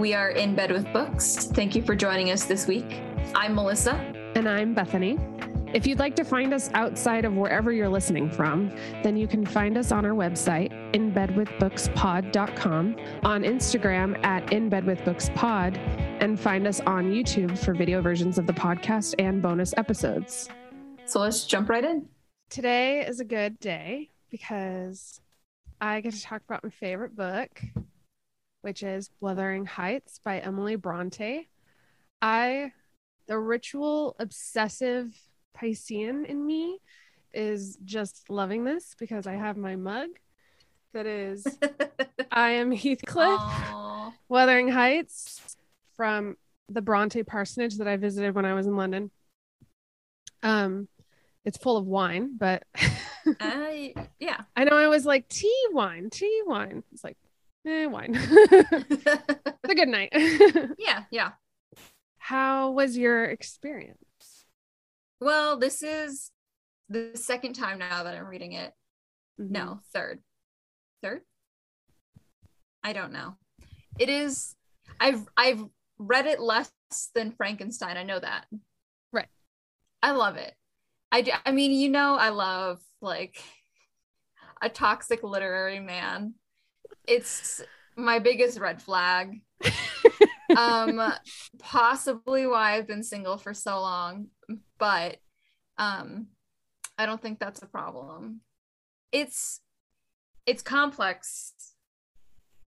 We are in bed with books. Thank you for joining us this week. I'm Melissa. And I'm Bethany. If you'd like to find us outside of wherever you're listening from, then you can find us on our website, inbedwithbookspod.com, on Instagram at inbedwithbookspod, and find us on YouTube for video versions of the podcast and bonus episodes. So let's jump right in. Today is a good day because I get to talk about my favorite book, which is Wuthering Heights by Emily Bronte. I, the ritual obsessive Piscean in me, is just loving this because I have my mug that is I am Heathcliff, Aww. Wuthering Heights from the Bronte parsonage that I visited when I was in London. Um, it's full of wine, but I, yeah. I know I was like tea wine, tea wine. It's like, eh, wine. it's a good night. yeah, yeah. How was your experience? Well, this is the second time now that I'm reading it. Mm-hmm. No, third. Third? I don't know. It is I've I've read it less than Frankenstein. I know that. Right. I love it. I do, I mean, you know I love like a toxic literary man. It's my biggest red flag. um possibly why I've been single for so long, but um I don't think that's a problem. It's it's complex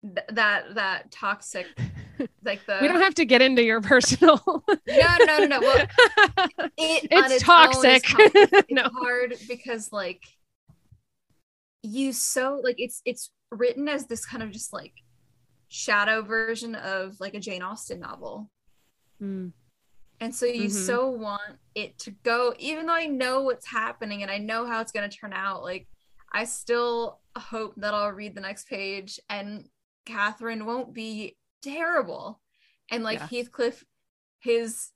Th- that that toxic like the we don't have to get into your personal. no no no no well it it's toxic. it's no. hard because like you so like it's it's written as this kind of just like shadow version of like a Jane Austen novel Mm, and so you Mhm. so want it to go even though I know what's happening and I know how it's going to turn out like I still hope that I'll read the next page and Catherine won't be terrible and like Yeah. Heathcliff his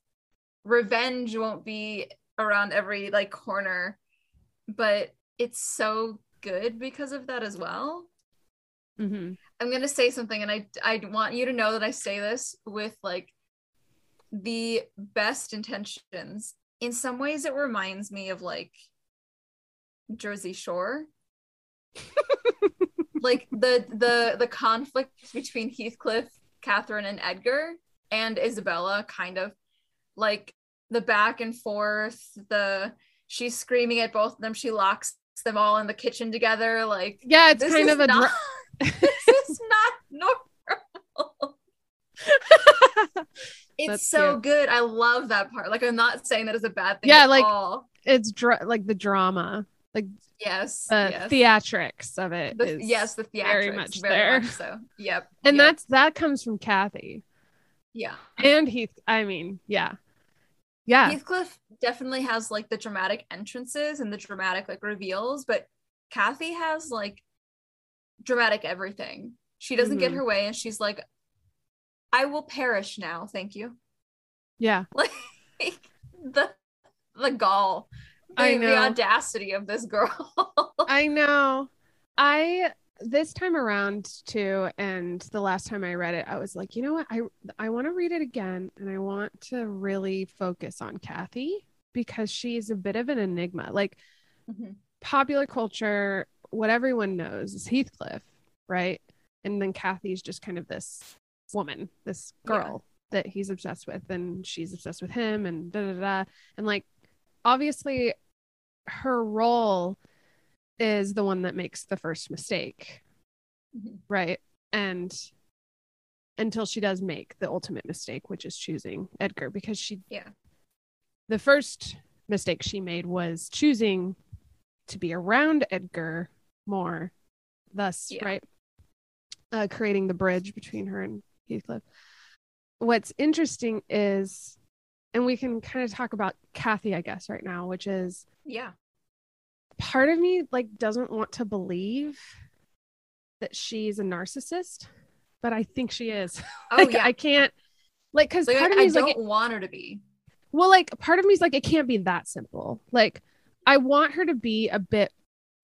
revenge won't be around every like corner but it's so good because of that as well mhm. I'm gonna say something, and I I want you to know that I say this with like the best intentions. In some ways, it reminds me of like Jersey Shore, like the the the conflict between Heathcliff, Catherine, and Edgar, and Isabella, kind of like the back and forth. The she's screaming at both of them. She locks them all in the kitchen together. Like Yeah, it's kind of a. not, dra- this is not normal. It's That's so cute. good. I love that part. Like I'm not saying that is a bad thing. Yeah, like, all. it's dra- like the drama, like yes, the yes. theatrics of it. The- is- yes, the theatrics, very very much much, there. so. Yep, and yep, that's that comes from Kathy yeah. and Heath. I mean, yeah, yeah, Heathcliff definitely has like the dramatic entrances and the dramatic like reveals, but Kathy has like dramatic everything. She doesn't get Mhm. her way, and she's like, "I will perish now, thank you." yeah. like the the gall the, I the audacity of this girl I know. I this time around too, and the last time I read it, I was like, you know what? I I want to read it again, and I want to really focus on Kathy because she's a bit of an enigma. Like Mhm. popular culture, what everyone knows is Heathcliff, right? And then Kathy's just kind of this woman, this Yeah. girl that he's obsessed with, and she's obsessed with him, and da da da. And like, obviously, her role is the one that makes the first mistake, Mhm. right? And until she does make the ultimate mistake, which is choosing Edgar, because she, Yeah. the first mistake she made was choosing to be around Edgar more, thus, Yeah. right? Uh, creating the bridge between her and Heathcliff. What's interesting is, and we can kind of talk about Kathy, I guess, right now, which is yeah part of me like doesn't want to believe that she's a narcissist, but I think she is. oh like, yeah I can't like because like, part I, of me I don't like want her to be well like part of me is like it can't be that simple like i want her to be a bit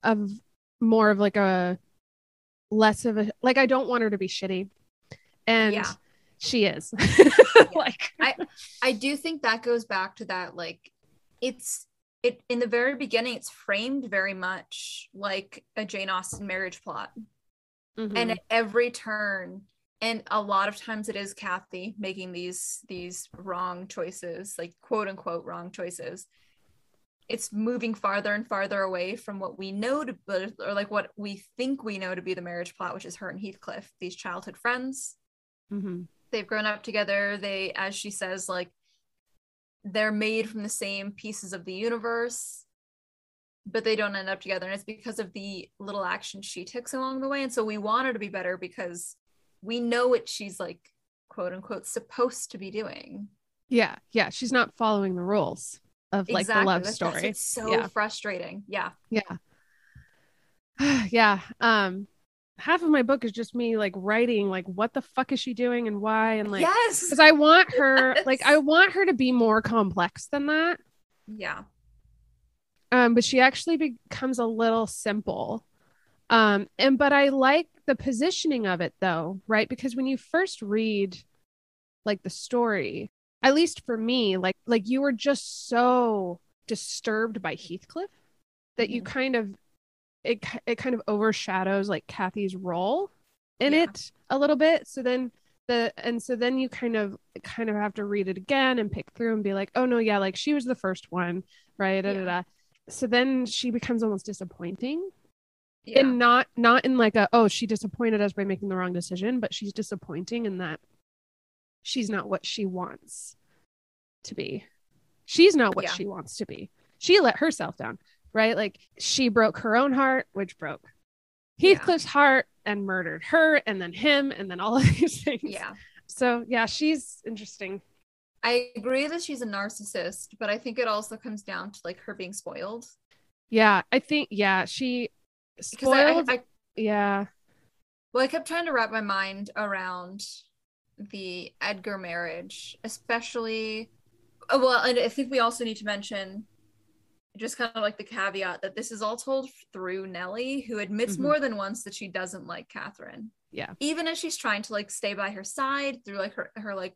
of more of like a less of a like i don't want her to be shitty and Yeah. she is. like I I do think that goes back to that like it's it in the very beginning it's framed very much like a Jane Austen marriage plot. mhm. And at every turn and a lot of times it is Kathy making these these wrong choices, like quote unquote wrong choices. It's moving farther and farther away from what we know to be, or like what we think we know to be the marriage plot, which is her and Heathcliff, these childhood friends Mhm. they've grown up together they as she says like they're made from the same pieces of the universe but they don't end up together and it's because of the little actions she takes along the way and so we want her to be better because we know what she's like quote unquote supposed to be doing yeah, yeah. She's not following the rules of like the love That's- that's story. what's so Yeah. frustrating yeah Yeah. yeah. Um half of my book is just me like writing like what the fuck is she doing and why and like yes because I want her like I want her to be more complex than that. yeah Um but she actually becomes a little simple. Um and but I like the positioning of it though, right? Because when you first read like the story, at least for me, like like you were just so disturbed by Heathcliff that you Mhm. kind of it it kind of overshadows like Kathy's role in Yeah. it a little bit. So then the and so then you kind of kind of have to read it again and pick through and be like, oh no, yeah, like she was the first one, right? Da, da, Yeah. da. So then she becomes almost disappointing yeah and not not in like a oh she disappointed us by making the wrong decision but she's disappointing in that she's not what she wants to be she's not what Yeah. she wants to be she let herself down right like she broke her own heart which broke Yeah. heathcliff's heart and murdered her and then him and then all of these things yeah so yeah she's interesting I agree that she's a narcissist, but I think it also comes down to like her being spoiled. yeah i think yeah she Because I, I, spoiled I yeah Well, I kept trying to wrap my mind around the Edgar marriage, especially. oh, Well, and I think we also need to mention just kind of like the caveat that this is all told through Nellie, who admits Mhm. more than once that she doesn't like Catherine. Yeah. Even as she's trying to like stay by her side through like her her like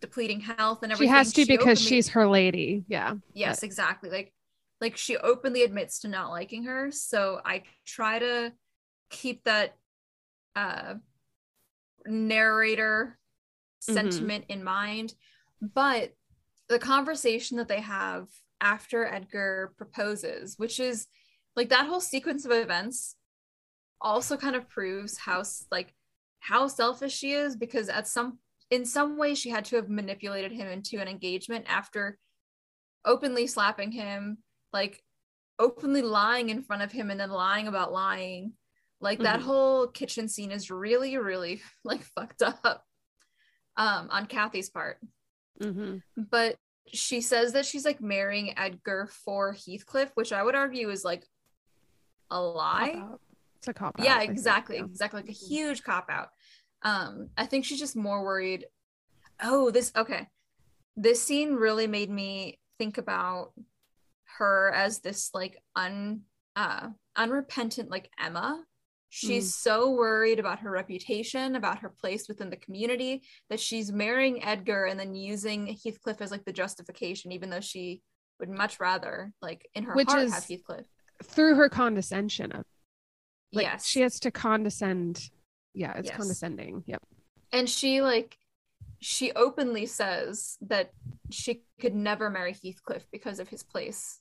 depleting health and everything. she has to because openly- she's her lady yeah yes exactly like like she openly admits to not liking her so i try to keep that uh narrator Mhm. sentiment in mind but the conversation that they have after edgar proposes which is like that whole sequence of events also kind of proves how like how selfish she is because at some in some way she had to have manipulated him into an engagement after openly slapping him like openly lying in front of him and then lying about lying like that Mhm. whole kitchen scene is really really like fucked up um on kathy's part mm-hmm. but she says that she's like marrying edgar for heathcliff which i would argue is like a lie. It's a cop out. yeah I think, exactly yeah. exactly like a Mhm. huge cop out um i think she's just more worried oh this okay this scene really made me think about her as this like un uh unrepentant like emma she's mm. so worried about her reputation about her place within the community that she's marrying edgar and then using heathcliff as like the justification even though she would much rather like in her Which heart is- have heathcliff Through her condescension of like yes she has to condescend. Yeah, it's Yes. condescending. Yep. and she like she openly says that she could never marry Heathcliff because of his place.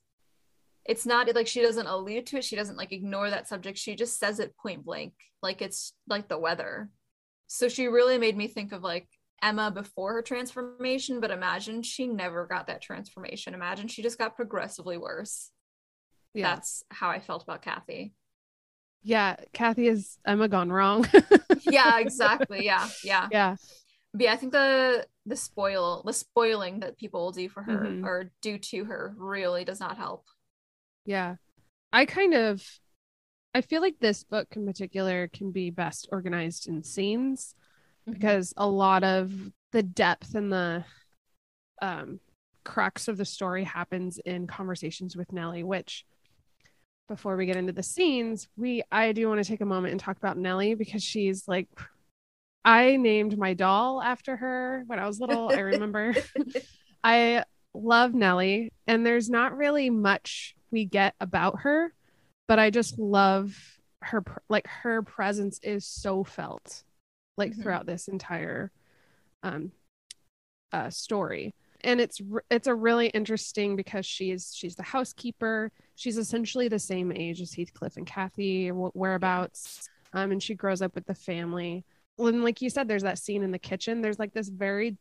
It's not like she doesn't allude to it, she doesn't like ignore that subject. She just says it point blank, like it's like the weather. So she really made me think of like Emma before her transformation, but imagine she never got that transformation. Imagine she just got progressively worse. Yeah. That's how I felt about Kathy. yeah. Kathy is Emma gone wrong. Yeah, exactly. Yeah, yeah. yeah. But yeah, I think the the spoil the spoiling that people will do for her Mhm. or do to her really does not help. Yeah. I kind of I feel like this book in particular can be best organized in scenes because a lot of the depth and the um crux of the story happens in conversations with Nellie, which before we get into the scenes, we I do want to take a moment and talk about Nellie because she's like I named my doll after her when I was little. I remember. I love Nellie, and there's not really much we get about her, but I just love her. Like her presence is so felt, like mm-hmm. throughout this entire um, uh, story and it's it's a really interesting because she's she's the housekeeper she's essentially the same age as heathcliff and kathy whereabouts um and she grows up with the family and like you said there's that scene in the kitchen there's like this very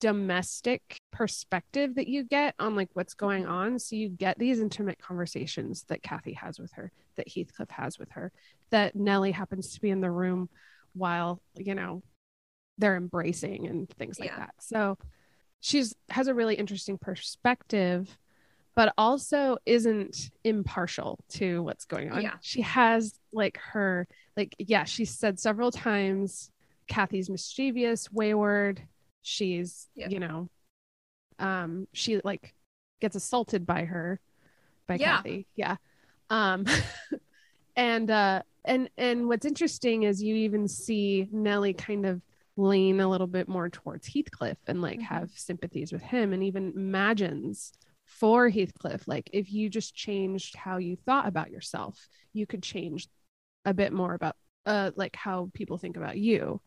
domestic perspective that you get on like what's going on so you get these intimate conversations that kathy has with her that heathcliff has with her that nellie happens to be in the room while you know they're embracing and things like yeah. that so she's has a really interesting perspective but also isn't impartial to what's going on. Yeah. She has like her like yeah, she said several times Kathy's mischievous, wayward. She's, yeah. you know, um she like gets assaulted by her by yeah. Kathy. Yeah. Um and uh and and what's interesting is you even see Nellie kind of lean a little bit more towards Heathcliff and like mm-hmm. have sympathies with him and even imagines for Heathcliff like if you just changed how you thought about yourself you could change a bit more about uh like how people think about you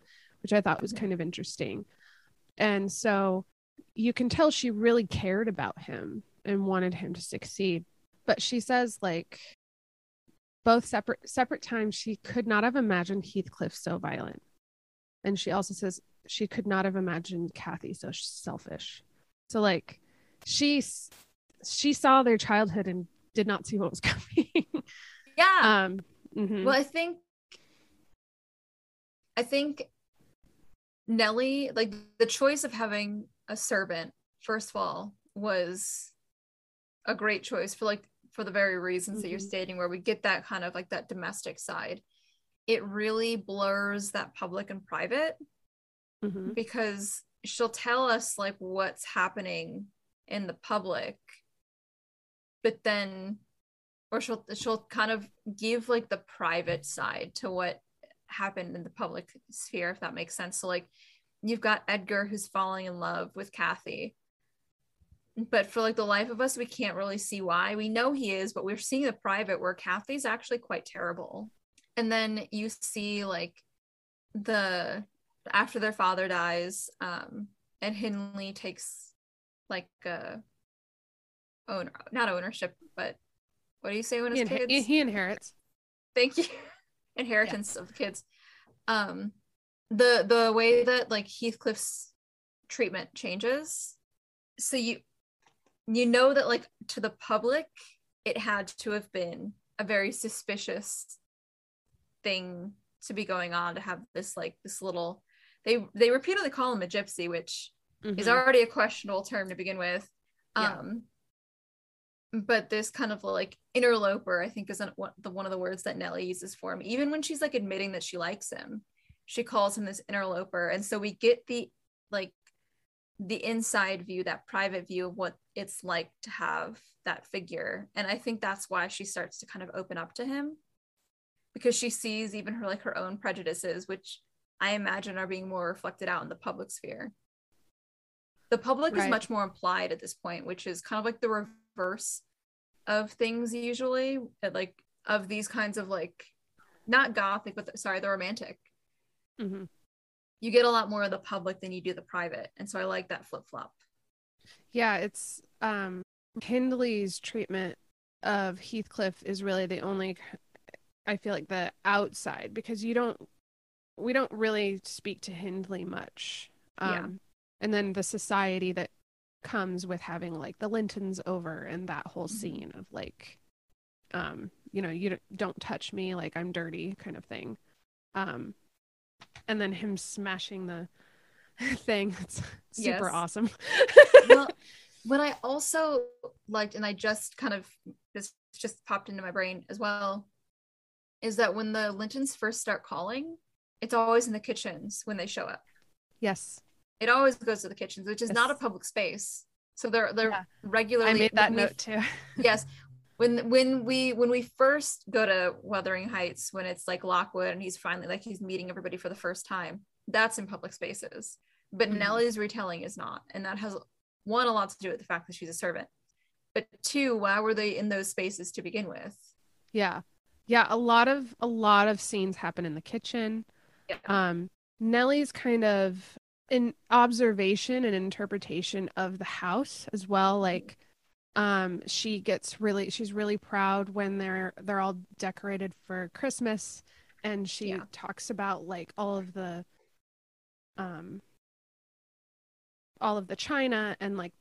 which I thought was mm-hmm. kind of interesting and so you can tell she really cared about him and wanted him to succeed but she says like both separate separate times she could not have imagined Heathcliff so violent and she also says she could not have imagined Kathy so selfish. So like she she saw their childhood and did not see what was coming. yeah. Um mm-hmm. well I think I think Nellie like the choice of having a servant first of all was a great choice for like for the very reasons mm-hmm. that you're mm-hmm. stating where we get that kind of like that domestic side it really blurs that public and private mm-hmm. because she'll tell us like what's happening in the public but then or she'll she'll kind of give like the private side to what happened in the public sphere if that makes sense so like you've got edgar who's falling in love with kathy. But for like the life of us we can't really see why. We know he is but we're seeing the private where kathy's actually quite terrible. And then you see like the after their father dies um and Hindley takes like uh owner not ownership but what do you say when his he, kids? he inherits. Thank you. Inheritance yeah. of the kids. Um the the way that like Heathcliff's treatment changes so you you know that like to the public it had to have been a very suspicious thing to be going on to have this like this little they they repeatedly call him a gypsy which mm-hmm. is already a questionable term to begin with yeah. um but this kind of like interloper i think is one, the one of the words that nellie uses for him even when she's like admitting that she likes him she calls him this interloper. And so we get the like the inside view that private view of what it's like to have that figure. And i think that's why she starts to kind of open up to him because she sees even her like her own prejudices which i imagine are being more reflected out in the public sphere. The public right. is much more implied at this point which is kind of like the reverse of things usually like of these kinds of like not gothic but the, sorry the romantic mm-hmm. you get a lot more of the public than you do the private and so i like that flip-flop yeah it's um hindley's treatment of heathcliff is really the only I feel like the outside because you don't we don't really speak to Hindley much. Um, yeah. And then the society that comes with having like the Lintons over and that whole mm-hmm. scene of like, um, you know, you don't touch me like I'm dirty kind of thing. Um, and then him smashing the thing. It's super yes. awesome. well, what I also liked, and I just kind of this just popped into my brain as well, is that when the Lintons first start calling, it's always in the kitchens when they show up. Yes. It always goes to the kitchens, which is yes. not a public space. So they're they're yeah. regularly. I made that note too. yes, when when we when we first go to Wuthering Heights, when it's like Lockwood and he's finally like he's meeting everybody for the first time, that's in public spaces. But Mhm. Nellie's retelling is not. And that has one a lot to do with the fact that she's a servant. But two, why were they in those spaces to begin with? Yeah. Yeah, a lot of a lot of scenes happen in the kitchen. Yeah. Um Nellie's kind of an observation and interpretation of the house as well like um she gets really she's really proud when they're they're all decorated for Christmas and she Yeah. talks about like all of the um all of the china and like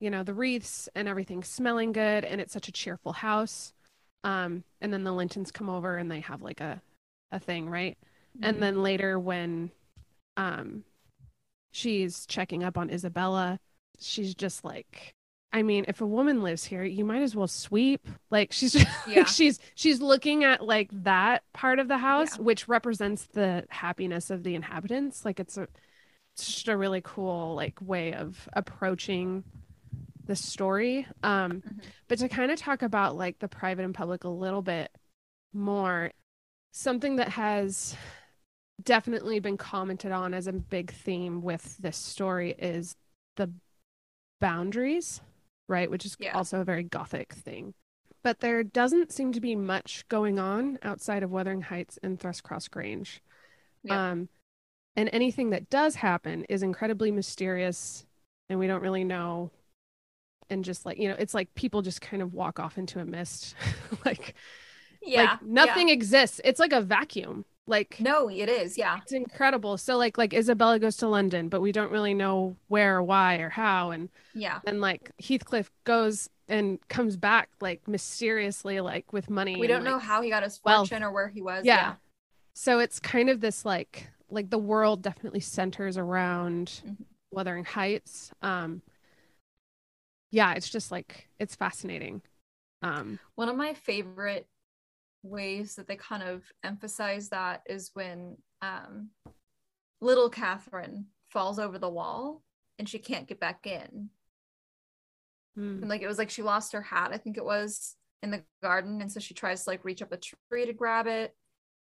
you know the wreaths and everything smelling good and it's such a cheerful house. Um and then the Lintons come over and they have like a a thing right? And then later when um she's checking up on Isabella she's just like I mean if a woman lives here you might as well sweep like she's Yeah. she's she's looking at like that part of the house Yeah. which represents the happiness of the inhabitants like it's a it's just a really cool like way of approaching the story um Mhm. but to kind of talk about like the private and public a little bit more something that has definitely been commented on as a big theme with this story is the boundaries right? Which is Yeah. also a very gothic thing. But there doesn't seem to be much going on outside of Wuthering Heights and Thrushcross Grange. Yeah. um and anything that does happen is incredibly mysterious and we don't really know. And just like you know it's like people just kind of walk off into a mist. Like yeah. like nothing exists. It's like a vacuum like No, it is. Yeah. it's incredible so like like isabella goes to london but we don't really know where or why or how and Yeah. and like heathcliff goes and comes back like mysteriously like with money We don't know like- how he got his wealth. fortune or where he was. yeah. so it's kind of this like like the world definitely centers around Mhm. wuthering heights um yeah it's just like it's fascinating um One of my favorite ways that they kind of emphasize that is when um, little Catherine falls over the wall and she can't get back in. mm, And like it was like she lost her hat, I think it was in the garden. And so she tries to like reach up a tree to grab it.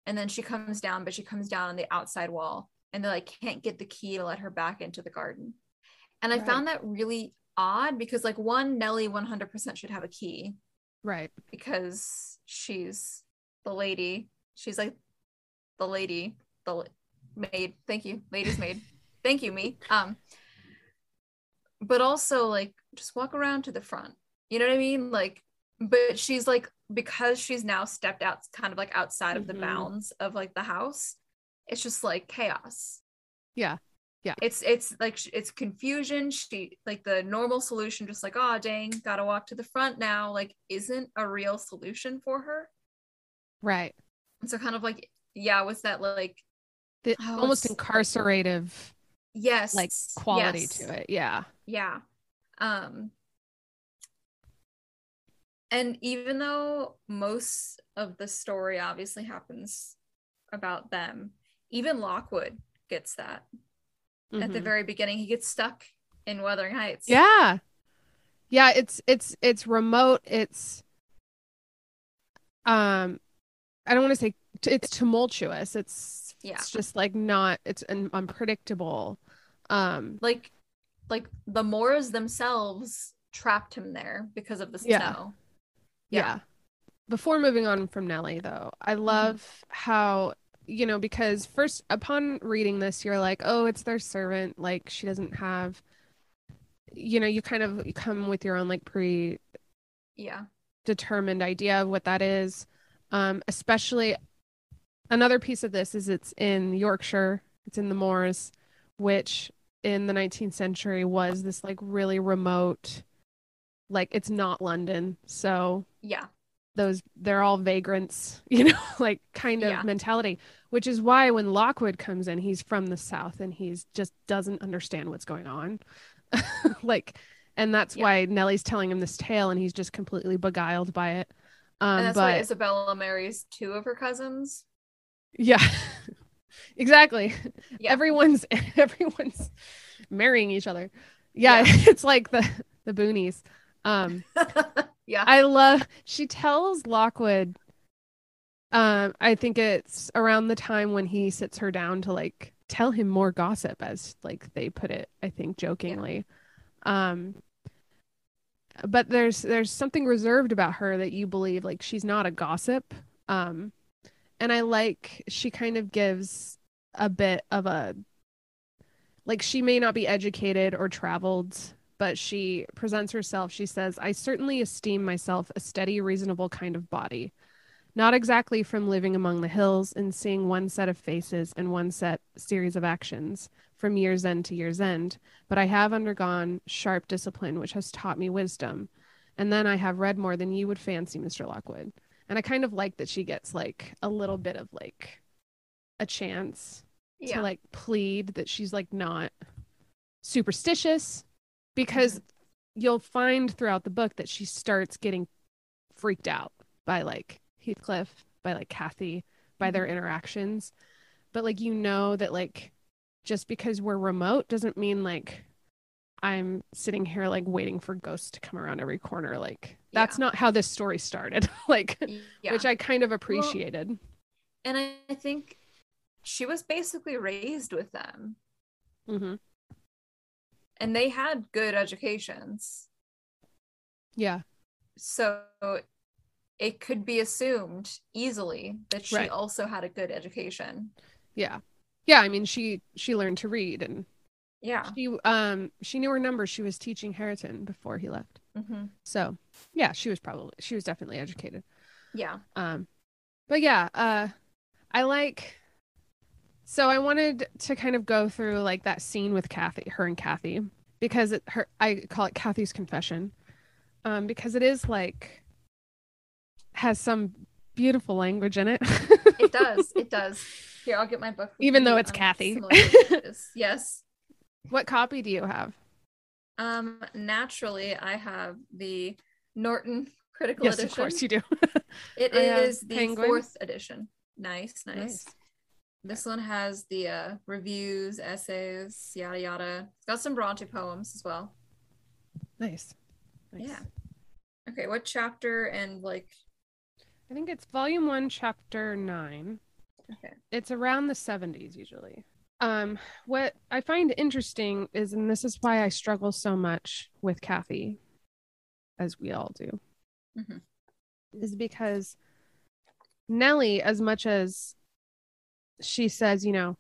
And then she comes down, but she comes down on the outside wall and they like can't get the key to let her back into the garden. And I Right. found that really odd because like one, Nellie 100% should have a key right because she's the lady. She's like the lady, the maid. Thank you, ladies maid. Thank you, me. Um, but also like just walk around to the front. You know what I mean? Like, but she's like because she's now stepped out, kind of like outside of the Mhm. bounds of like the house. It's just like chaos. Yeah. Yeah. It's it's like it's confusion. She like the normal solution, just like oh dang, gotta walk to the front now. Like isn't a real solution for her. Right And so kind of like yeah, with that like the Oh, almost incarcerative yes like quality yes, to it yeah Yeah. Um and even though most of the story obviously happens about them, even Lockwood gets that. At the Mhm. very beginning, he gets stuck in Wuthering Heights. yeah yeah it's it's it's remote it's um i don't want to say t- it's tumultuous it's Yeah. it's just like not it's un- unpredictable um Like like the Moors themselves trapped him there because of the snow. Yeah. yeah. Before moving on from Nellie, though, I love how, you know, because first, upon reading this, you're like, oh, it's their servant. Like, she doesn't have, you know, you kind of come with your own, like, pre. Yeah. Determined idea of what that is. Um, especially, another piece of this is it's in Yorkshire, it's in the Moors, which in the 19th century was this, like, really remote, like, it's not London. So, Yeah. those they're all vagrants, you know, like kind of Yeah. mentality, which is why when Lockwood comes in, he's from the south and he's just doesn't understand what's going on. like and that's Yeah. why Nellie's telling him this tale and he's just completely beguiled by it. Um and that's why Isabella marries two of her cousins. yeah. exactly. Yeah. Everyone's everyone's marrying each other. Yeah, Yeah. it's like the the boonies. Um yeah. I love she tells Lockwood um I think it's around the time when he sits her down to like tell him more gossip as like they put it i think jokingly um but there's there's something reserved about her that you believe like she's not a gossip. Um and i like she kind of gives a bit of a like she may not be educated or traveled but she presents herself. She says i certainly esteem myself a steady reasonable kind of body. Not exactly from living among the hills and seeing one set of faces and one set series of actions from year's end to year's end, but I have undergone sharp discipline which has taught me wisdom. And then I have read more than you would fancy, Mr. Lockwood. And I kind of like that she gets like a little bit of like a chance Yeah. to like plead that she's like not superstitious because mm-hmm. you'll find throughout the book that she starts getting freaked out by like Heathcliff, by like Kathy, by their mm-hmm. interactions. But like you know that like just because we're remote doesn't mean like I'm sitting here like waiting for ghosts to come around every corner. Like that's Yeah. not how this story started. like yeah. which I kind of appreciated. and I, I think she was basically raised with them Mm-hmm. and they had good educations. Yeah. So it could be assumed easily that she Right. also had a good education. Yeah. Yeah. I mean she she learned to read and Yeah. she um she knew her numbers. She was teaching Hareton before he left. hmm So yeah, she was probably she was definitely educated. Yeah. Um but yeah, uh I like so I wanted to kind of go through like that scene with Kathy, her and Kathy, because it her I call it Kathy's confession. Um because it is like has some beautiful language in it. It does. It does. Here, I'll get my book. Even though it's I'm Kathy. similar to this. yes. what copy do you have? Um, naturally, I have the Norton Critical yes, Edition. of course you do. It is the Penguin. fourth edition. Nice, nice. Nice. This one has the uh, reviews, essays, yada yada. It's got some Bronte poems as well. Nice. nice. Yeah. Okay, what chapter and like? I think it's volume one, chapter nine. Okay. It's around the 70s usually. Um, what I find interesting is, and this is why I struggle so much with Kathy, as we all do, Mhm. is because Nellie, as much as she says, you know,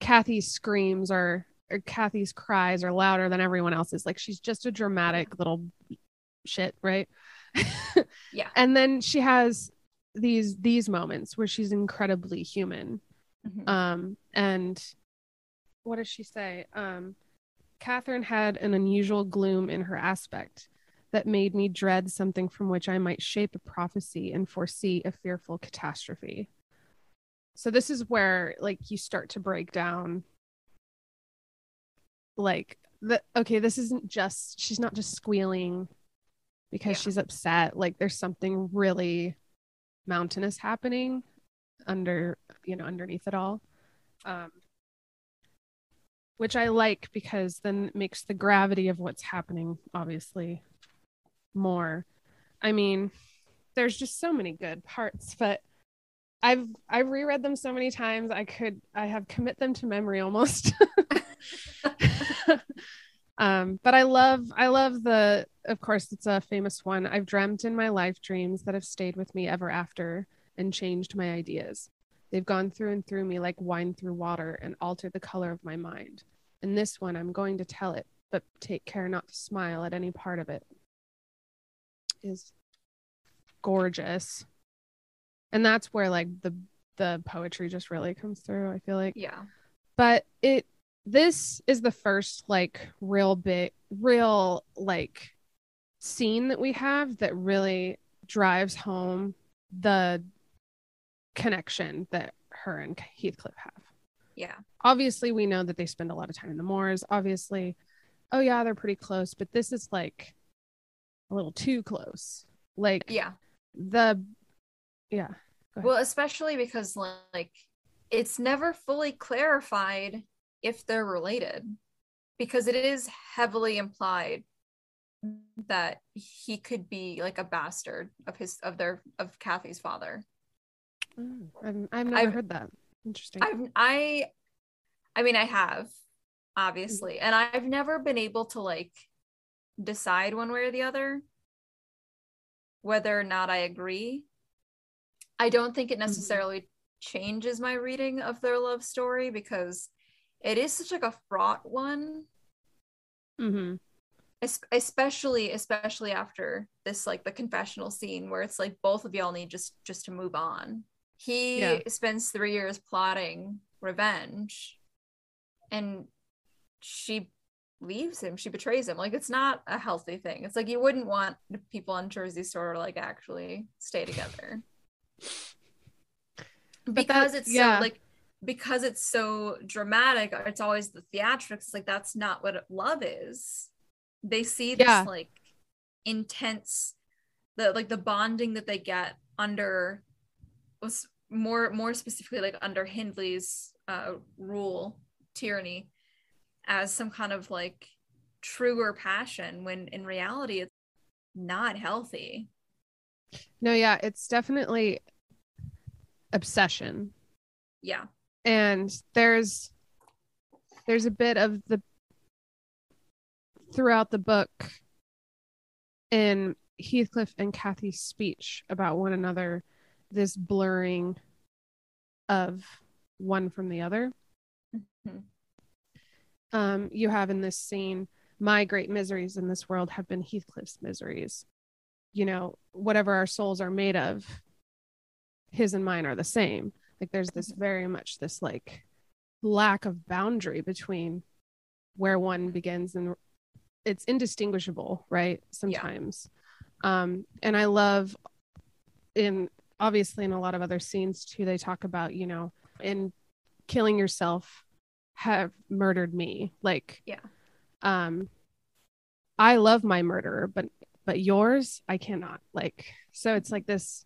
Kathy's screams are or Kathy's cries are louder than everyone else's, like she's just a dramatic little shit, right? Yeah. And then she has these these moments where she's incredibly human Mhm. um and what does she say um catherine had an unusual gloom in her aspect that made me dread something from which i might shape a prophecy and foresee a fearful catastrophe so this is where like you start to break down like the okay this isn't just she's not just squealing because Yeah. she's upset like there's something really mountainous happening under you know underneath it all um which i like because then it makes the gravity of what's happening obviously more. I mean there's just so many good parts but i've i've reread them so many times i could i have commit them to memory almost um but i love i love the of course it's a famous one. I've dreamt in my life dreams that have stayed with me ever after and changed my ideas. They've gone through and through me like wine through water and altered the color of my mind. And this one i'm going to tell it but take care not to smile at any part of it is gorgeous. And that's where like the the poetry just really comes through i feel like. Yeah. but it this is the first like real big real like scene that we have that really drives home the connection that her and Heathcliff have. Yeah. Obviously, we know that they spend a lot of time in the moors. Obviously, oh yeah, they're pretty close, but this is like a little too close. Like Yeah. the yeah. Well, especially because like it's never fully clarified if they're related because it is heavily implied that he could be like a bastard of his of their of Kathy's father. Oh, I've, I've never I've- heard that. Interesting. I've I I mean, I have, obviously. And I've never been able to like decide one way or the other whether or not I agree. I don't think it necessarily mm-hmm. changes my reading of their love story because it is such like a fraught one. Mm-hmm. Es- especially especially after this like the confessional scene where it's like both of y'all need just just to move on he yeah. spends three years plotting revenge and she leaves him she betrays him like it's not a healthy thing it's like you wouldn't want people on jersey shore to like actually stay together because it's yeah. so like because it's so dramatic it's always the theatrics like that's not what love is they see this yeah. like intense the like the bonding that they get under was more more specifically like under Hindley's uh, rule tyranny as some kind of like truer passion when in reality it's not healthy. No, yeah, it's definitely obsession. Yeah. And there's there's a bit of the throughout the book in Heathcliff and Kathy's speech about one another this blurring of one from the other. Mm-hmm. Um, you have in this scene, my great miseries in this world have been Heathcliff's miseries. You know, whatever our souls are made of, his and mine are the same. Like there's this very much this like lack of boundary between where one begins and it's indistinguishable, right? Sometimes. Yeah. Um, and I love in obviously in a lot of other scenes too they talk about you know in killing yourself have murdered me like yeah um i love my murderer but but yours i cannot like so it's like this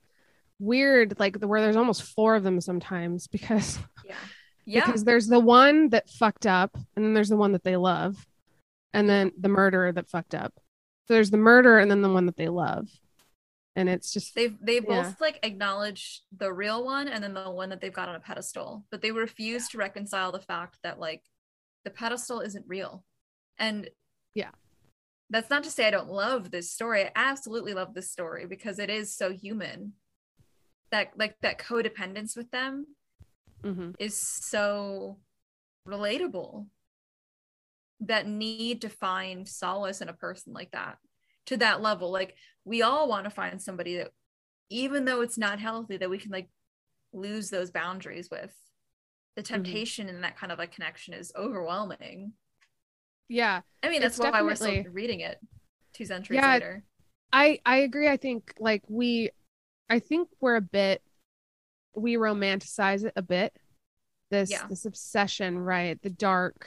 weird like the where there's almost four of them sometimes because yeah. Yeah. because there's the one that fucked up and then there's the one that they love and then the murderer that fucked up. So there's the murderer and then the one that they love. And it's just they've they yeah. both like acknowledge the real one and then the one that they've got on a pedestal but they refuse to reconcile the fact that like the pedestal isn't real. And yeah. that's not to say i don't love this story. I absolutely love this story because it is so human that like that codependence with them mm-hmm. is so relatable that need to find solace in a person like that to that level like we all want to find somebody that even though it's not healthy that we can like lose those boundaries with the mm-hmm. temptation mm-hmm. in that kind of like connection is overwhelming yeah i mean that's why we're still reading it two centuries yeah, later i i agree i think like we i think we're a bit we romanticize it a bit. This yeah. this obsession right? The dark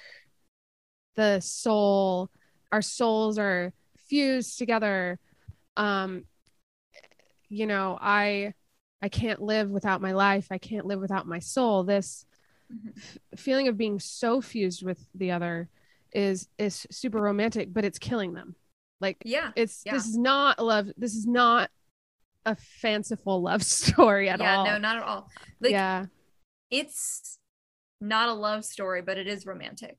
the soul. Our souls are fused together. Um you know i i can't live without my life. I can't live without my soul. This mm-hmm. f- feeling of being so fused with the other is is super romantic but it's killing them. Like yeah it's yeah. this is not love. This is not a fanciful love story at yeah, all Yeah, no not at all like, yeah it's not a love story but it is romantic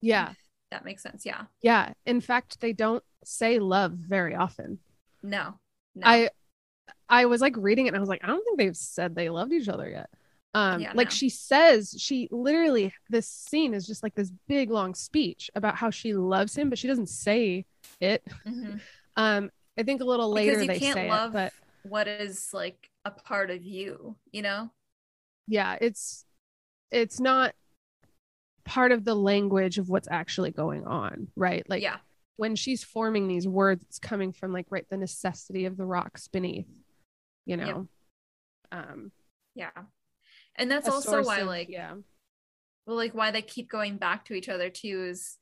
yeah that makes sense yeah yeah in fact they don't say love very often no, no. I I was like reading it and I was like, I don't think they've said they loved each other yet. Um, yeah, like no. she says, she literally this scene is just like this big long speech about how she loves him, but she doesn't say it. Mm-hmm. Um, I think a little later they say it, but what is like a part of you, you know? Yeah, it's it's not part of the language of what's actually going on, right? Like yeah when she's forming these words, it's coming from like right the necessity of the rocks beneath, you know. Yep. Um yeah. And that's also why of, like yeah. Well, like why they keep going back to each other too is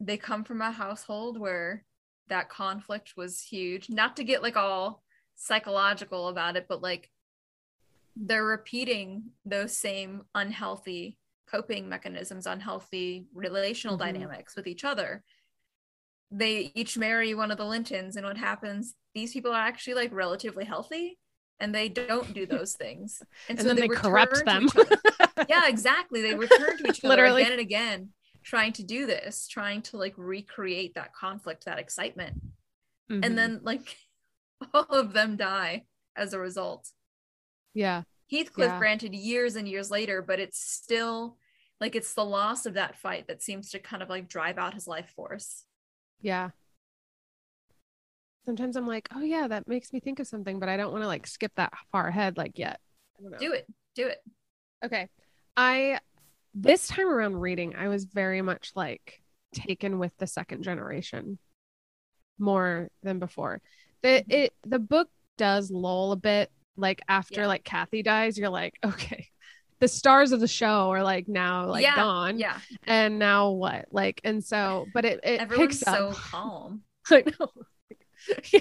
they come from a household where that conflict was huge. Not to get like all psychological about it, but like they're repeating those same unhealthy coping mechanisms, unhealthy relational mm-hmm. dynamics with each other they each marry one of the Lintons, and what happens? These people are actually like relatively healthy, and they don't do those things. And, then they, corrupt them. to each other. yeah, exactly. They return to each other Literally. again and again, trying to do this, trying to like recreate that conflict, that excitement. Mhm. And then like all of them die as a result. yeah, Heathcliff, Yeah. granted, years and years later, but it's still like it's the loss of that fight that seems to kind of like drive out his life force. yeah. Sometimes I'm like, oh yeah, that makes me think of something, but I don't want to like skip that far ahead like yet. I don't know. Do it. Do it. Okay. I this time around reading, I was very much like taken with the second generation more than before. The Mhm. it the book does lull a bit. Like after Yeah. like Kathy dies, you're like, okay. The stars of the show are like now like Yeah, gone. Yeah. And now what? Like and so but it, it Everyone's picks so calm. I know. Yeah.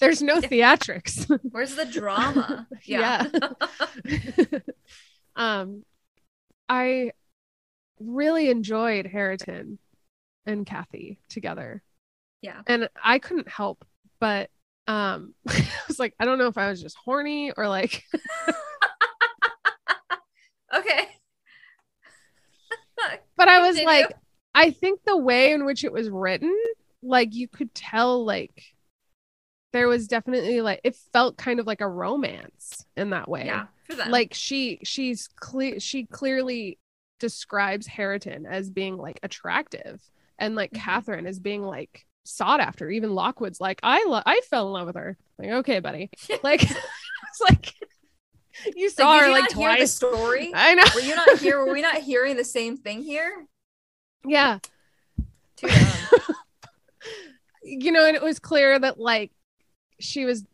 There's no Yeah. theatrics. Where's the drama? Yeah. um i really enjoyed Hareton and Kathy together yeah. and i couldn't help but um i was like i don't know if i was just horny or like Okay. but i was Continue. like i think the way in which it was written like you could tell like there was definitely like it felt kind of like a romance in that way yeah, like she she's clear she clearly describes Hareton as being like attractive and like Mhm. Catherine as being like sought after even Lockwood's like I lo- I fell in love with her like okay buddy like it's like you saw Like, her you like hear the twice story. I know Were you not here? Were we not hearing the same thing here? yeah Too dumb. you know and it was clear that like she was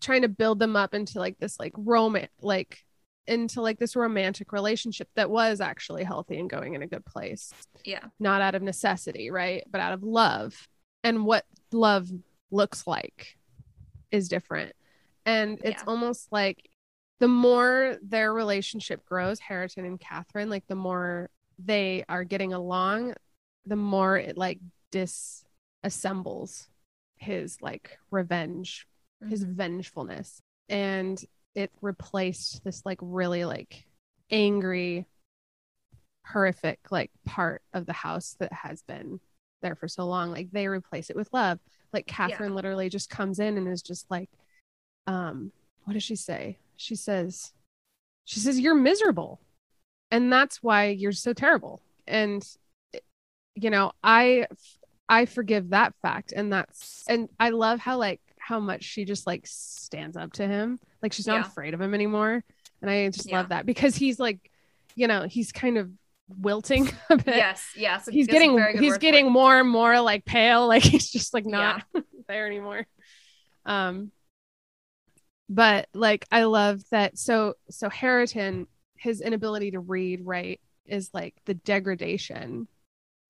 trying to build them up into like this like romance like into like this romantic relationship that was actually healthy and going in a good place yeah. not out of necessity right but out of love and what love looks like is different and it's Yeah. almost like the more their relationship grows hareton and catherine like the more they are getting along the more it like disassembles his like revenge his Mhm. vengefulness and it replaced this like really like angry horrific like part of the house that has been there for so long. Like they replace it with love. Like catherine literally just comes in and is just like um what does she say? She says she says you're miserable. And that's why you're so terrible. And you know i i forgive that fact. And that's and i love how like how much she just like stands up to him like she's not Yeah. afraid of him anymore and i just Yeah. love that because he's like you know he's kind of wilting a bit Yes. Yes. he's that's getting he's getting more and more like pale like he's just like not there anymore um but like i love that so so Hareton his inability to read right is like the degradation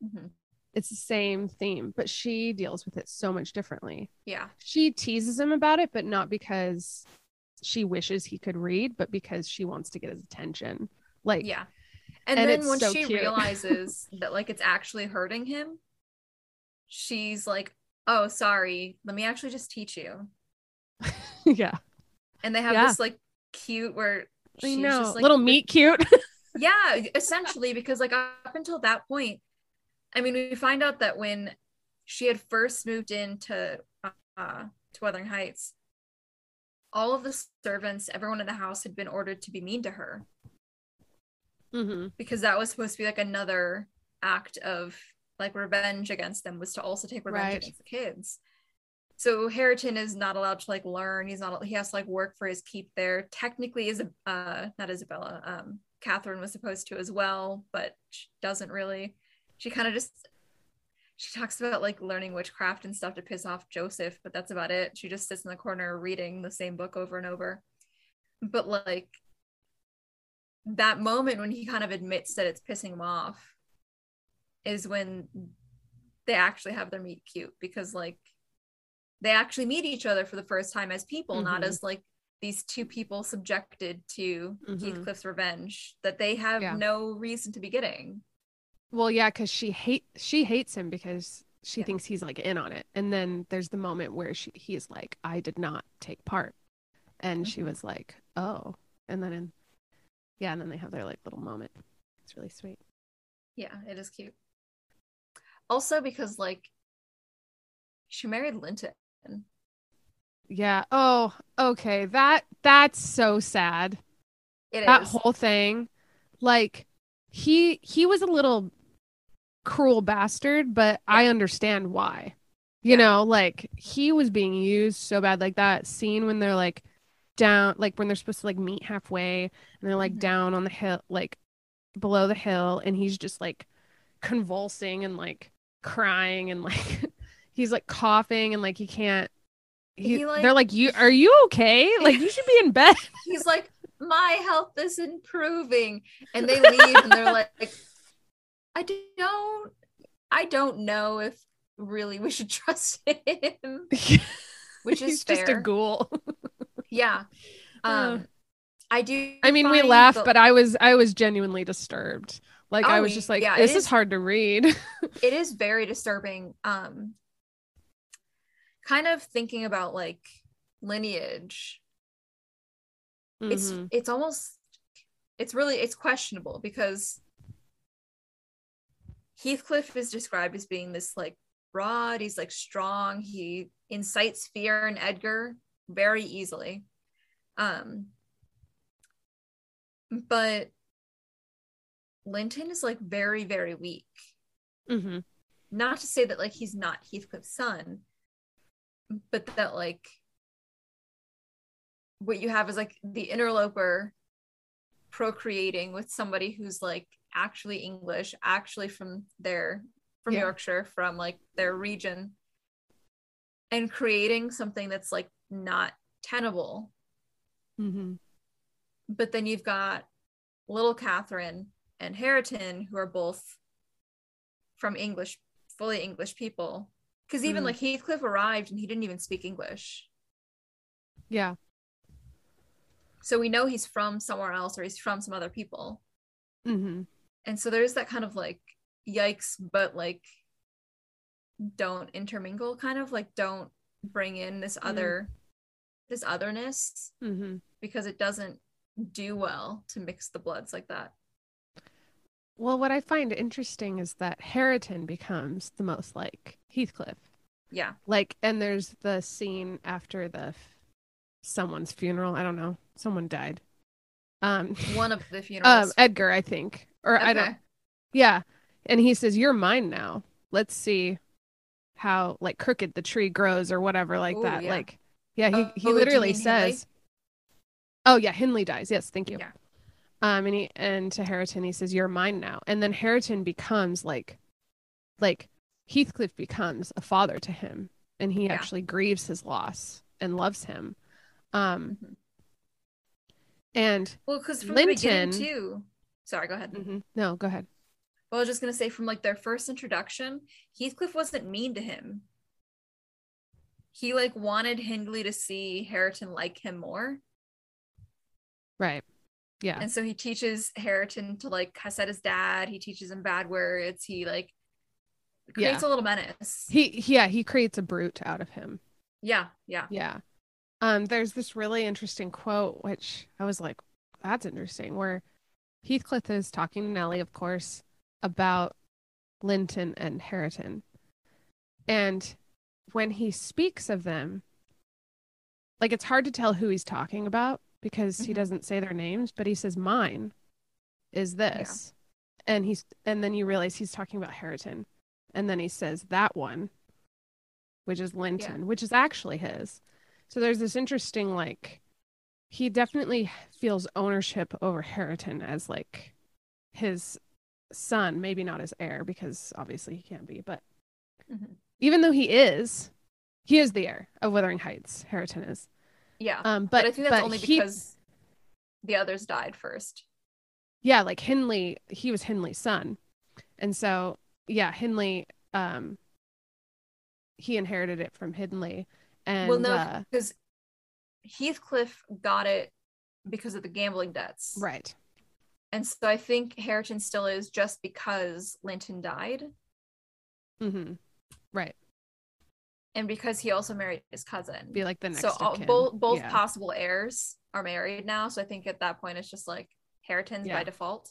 Mhm. It's the same theme but she deals with it so much differently Yeah. she teases him about it but not because she wishes he could read but because she wants to get his attention like Yeah. And, And then when so she cute. realizes that like it's actually hurting him, she's like, "Oh, sorry. Let me actually just teach you." yeah And they have Yeah. this like cute where she's know just like little meet cute Yeah, essentially because like up until that point, I mean, we find out that when she had first moved into uh to Wuthering Heights, all of the servants, everyone in the house had been ordered to be mean to her. hmm because that was supposed to be like another act of like revenge against them was to also take revenge Right. against the kids. So Hareton is not allowed to like learn. He's not. He has to like work for his keep there. Technically, is uh not Isabella. Um, Catherine was supposed to as well, but doesn't really. She kind of just. She talks about like learning witchcraft and stuff to piss off Joseph, but that's about it. She just sits in the corner reading the same book over and over. But like that moment when he kind of admits that it's pissing him off is when they actually have their meet cute because like they actually meet each other for the first time as people not Mhm. as like these two people subjected to Mhm. Heathcliff's revenge that they have Yeah. no reason to be getting. Well, yeah, because she hate she hates him because she Yeah. thinks he's like in on it, and then there's the moment where she he is like, "I did not take part," And she Mhm. was like, "Oh." And then in yeah, and then they have their like little moment. It's really sweet. Yeah, it is cute. Also because like she married Linton. Yeah. Oh, okay. That that's so sad. It is. that whole thing like he he was a little cruel bastard but i understand why you Yeah. know like he was being used so bad like that scene when they're like down like when they're supposed to like meet halfway and they're like Mhm. down on the hill like below the hill and he's just like convulsing and like crying and like he's like coughing and like he can't he, He, like- they're like you are you okay like you should be in bed He's like, my health is improving. And they leave and they're like, I don't I don't know if really we should trust him. Which is He's just a ghoul. Yeah. Uh, Um I do I mean, we laugh, the- but I was I was genuinely disturbed. Like I Oh, was just like, yeah, this is is- hard to read. it is very disturbing um kind of thinking about like lineage it's Mhm. it's almost it's really it's questionable because Heathcliff is described as being this like broad he's like strong he incites fear in Edgar very easily um but Linton is like very very weak Mm-hmm. not to say that like he's not Heathcliff's son, but that like what you have is like the interloper procreating with somebody who's like actually English, actually from their from Yeah. Yorkshire, from like their region, and creating something that's like not tenable. Mhm. But then you've got little Catherine and Hareton, who are both from English, fully English people. Because even Mhm. like Heathcliff arrived and he didn't even speak English. Yeah. So we know he's from somewhere else or he's from some other people. Mhm. And so there's that kind of like yikes, but like don't intermingle kind of like don't bring in this other this otherness Mhm. because it doesn't do well to mix the bloods like that. Well, what I find interesting is that Hareton becomes the most like Heathcliff. Yeah. Like, and there's the scene after the f- someone's funeral. I don't know. Someone died. Um, One of the um, funerals. Edgar, I think, or I don't. Yeah. And he says, You're mine now. Let's see how like crooked the tree grows or whatever like Ooh, that. yeah. Like yeah, he, Oh, he do literally mean Hindley? says Oh yeah, Hindley dies. Yes, thank you. Yeah. Um and he and to Hareton he says, You're mine now. And then Hareton becomes like like Heathcliff becomes a father to him and he Yeah. actually grieves his loss and loves him. Um Mhm. and Well, because from the beginning too. Sorry, go ahead. mhm. no, go ahead. Well, I was just gonna say from like their first introduction, Heathcliff wasn't mean to him. He like wanted Hindley to see Hareton like him more. Right. Yeah. And so he teaches Hareton to like cuss at his dad. He teaches him bad words. He like creates a little menace. He yeah, he creates a brute out of him. yeah, yeah. Yeah. Um, there's this really interesting quote, which I was like, that's interesting, where Heathcliff is talking to Nellie, of course, about Linton and Hareton. And when he speaks of them, like it's hard to tell who he's talking about because he Mhm. doesn't say their names, but he says mine is this. And he's and then you realize he's talking about Hareton. And then he says that one, which is Linton, which is actually his. So there's this interesting like he definitely feels ownership over Hareton as like his son, maybe not his heir because obviously he can't be, but Mhm. even though he is, he is the heir of Wuthering Heights. Hareton is. Yeah. Um, but, but I think that's only he- because the others died first. yeah, like Hindley, he was Hindley's son, and so yeah, Hindley, um, he inherited it from Hindley, and well, no, uh, because Heathcliff got it because of the gambling debts. right, And so I think Hareton still is just because Linton died. Mm-hmm. right, and because he also married his cousin. Be like the next. so all, both both Yeah. possible heirs are married now. So I think at that point it's just like Hareton's Yeah. by default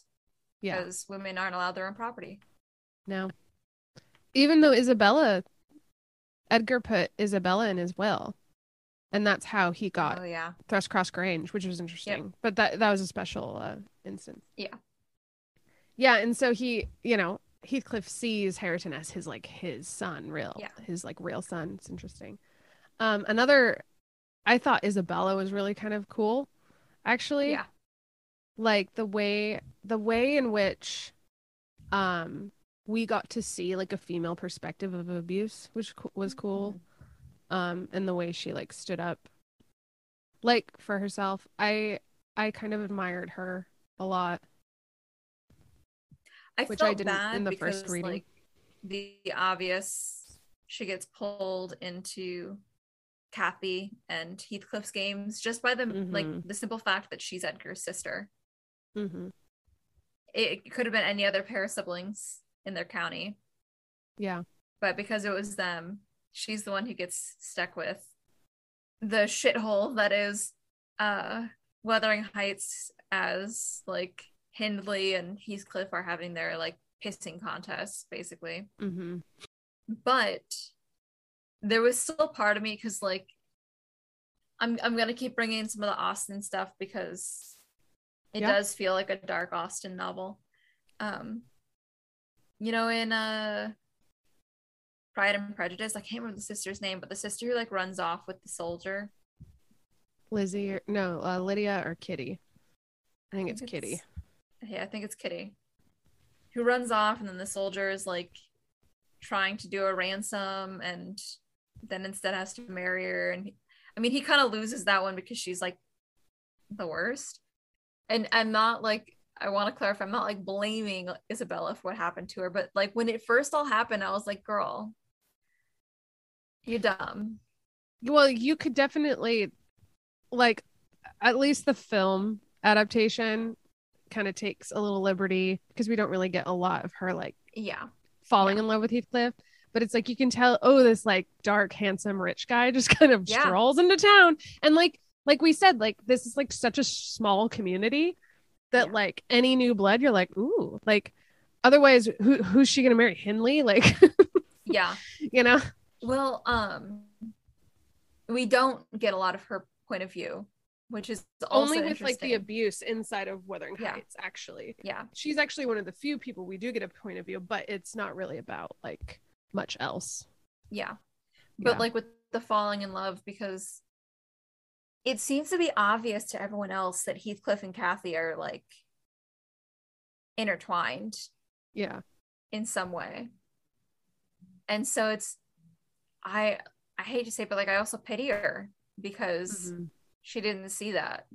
Yeah. because women aren't allowed their own property. No. Even though Isabella, Edgar put Isabella in his will, and that's how he got Oh yeah, Thrushcross Grange, which was interesting. But that that was a special uh, instance. Yeah. Yeah, and so he, you know, Heathcliff sees Hareton as his like his son, real, Yeah. his like real son. It's interesting. Um, another, I thought Isabella was really kind of cool, actually. yeah, Like the way the way in which, um, we got to see like a female perspective of abuse, which co- was cool um and the way she like stood up like for herself i i kind of admired her a lot I Which felt I didn't bad in the because first reading. like the obvious she gets pulled into Kathy and Heathcliff's games just by the like Mhm. the simple fact that she's Edgar's sister. mm-hmm. It could have been any other pair of siblings in their county, yeah but because it was them, she's the one who gets stuck with the shithole that is uh Wuthering Heights as like Hindley and Heathcliff are having their like pissing contests basically. mm-hmm. but there was still part of me because like I'm I'm gonna keep bringing in some of the Austen stuff because it Yeah. does feel like a dark Austen novel. Um, you know, in uh Pride and Prejudice, I can't remember the sister's name, but the sister who like runs off with the soldier. lizzie or no uh, lydia or kitty i think it's kitty Yeah, I think it's Kitty. Who runs off and then the soldier is like trying to do a ransom and then instead has to marry her and he- I mean he kind of loses that one because she's like the worst. And I'm not like I want to clarify I'm not like blaming Isabella for what happened to her, but like when it first all happened I was like, "Girl, you dumb." well you could definitely like at least the film adaptation kind of takes a little liberty because we don't really get a lot of her like Yeah. falling Yeah. in love with Heathcliff. But it's like you can tell, oh, this like dark, handsome, rich guy just kind of Yeah. strolls into town. And like like we said, like this is like such a small community that Yeah. like any new blood, you're like, ooh, like otherwise who who's she gonna marry? Hindley? Like, Yeah. you know? Well, um, we don't get a lot of her point of view, which is Only with like the abuse inside of Wuthering Yeah. Heights, actually. yeah, She's actually one of the few people we do get a point of view, but it's not really about like much else. yeah, but Yeah. like with the falling in love because it seems to be obvious to everyone else that Heathcliff and Kathy are like intertwined yeah. in some way, and so it's I I hate to say, it, but like I also pity her because Mhm. she didn't see that,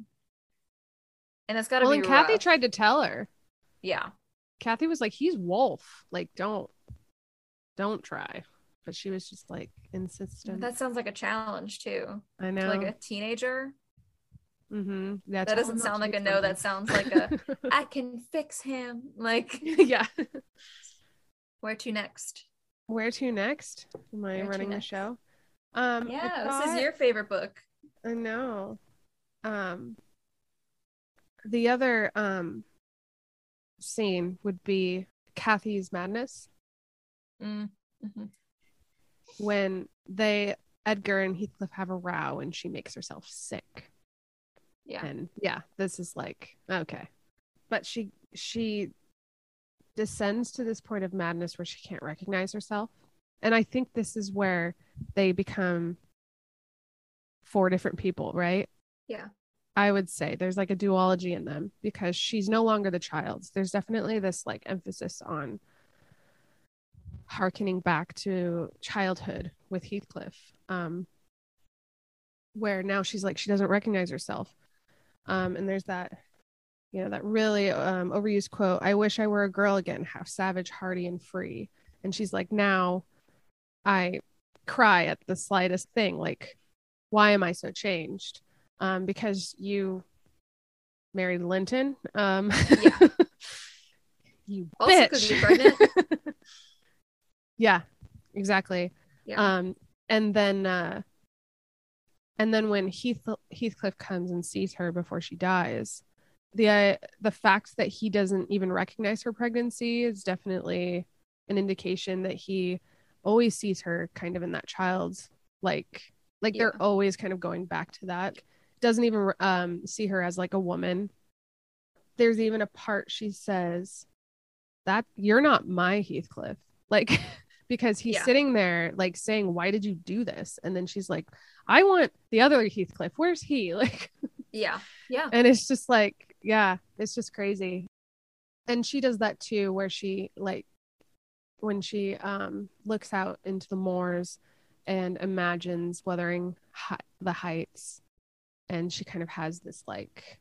and it's got to Well, be and Kathy rough. tried to tell her. yeah. Kathy was like, "He's Wolf. Like, don't, don't try." But she was just like insistent. That sounds like a challenge too. I To know. like a teenager. mm-hmm. That doesn't sound like a no. That sounds like a I can fix him. Like yeah. where to next? Where to next? Am I Where running the show? Um, Yeah, this is your favorite book. I know. Um, the other um scene would be Kathy's madness Mm, mhm. when they Edgar and Heathcliff have a row and she makes herself sick. Yeah. and yeah this is like okay but she she descends to this point of madness where she can't recognize herself. And i think this is where they become four different people right? Yeah. i would say there's like a duology in them because she's no longer the child. There's definitely this like emphasis on harkening back to childhood with heathcliff um where now she's like she doesn't recognize herself. Um, and there's that, you know, that really um, overused quote, I wish I were a girl again, half savage, hardy, and free. And she's like, now I cry at the slightest thing. Like, why am I so changed? Um, because you married Linton. Um, Yeah. you Also bitch. you're pregnant. yeah, exactly. Yeah. Um, and then uh and then when Heath Heathcliff comes and sees her before she dies, the uh, the fact that he doesn't even recognize her pregnancy is definitely an indication that he always sees her kind of in that child's like like Yeah. they're always kind of going back to that doesn't even um see her as like a woman there's even a part she says that you're not my heathcliff like because he's Yeah. sitting there like saying why did you do this and then she's like i want the other heathcliff where's he like Yeah. Yeah. and it's just like yeah it's just crazy. And she does that too where she like when she um looks out into the moors and imagines wuthering hi- the heights and she kind of has this like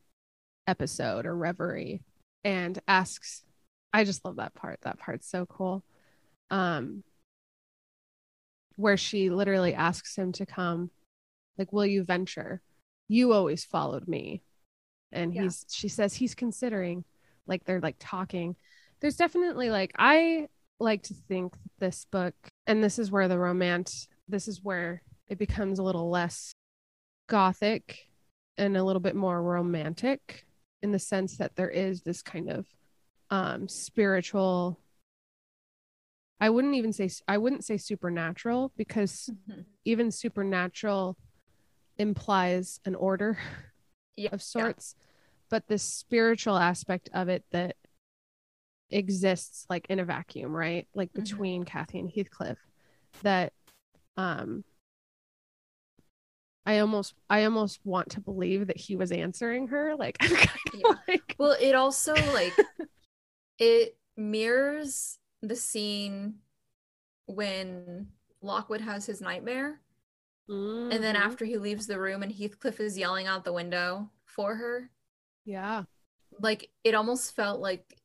episode or reverie and asks i just love that part. That part's so cool. Um where she literally asks him to come like will you venture? You always followed me and Yeah. he's she says he's considering like they're like talking there's definitely like i like to think this book and this is where the romance this is where it becomes a little less gothic and a little bit more romantic in the sense that there is this kind of um spiritual i wouldn't even say i wouldn't say supernatural because Mhm. even supernatural implies an order Yeah. of sorts but this spiritual aspect of it that exists like in a vacuum right like Mhm. between kathy and heathcliff that um i almost i almost want to believe that he was answering her like kind of Yeah. like Well, it also like it mirrors the scene when Lockwood has his nightmare, and then Mhm. after he leaves the room and Heathcliff is yelling out the window for her, yeah like it almost felt like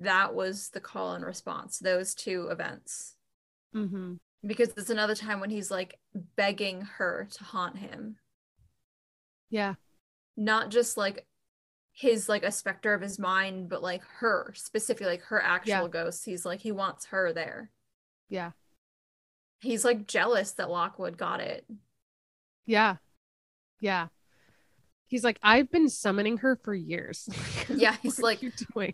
that was the call and response, those two events. hmm Because it's another time when he's like begging her to haunt him. yeah not just like his like a specter of his mind, but like her specifically, like her actual Yeah. ghost. He's like he wants her there. yeah He's like jealous that Lockwood got it. yeah yeah he's like i've been summoning her for years Yeah, he's like,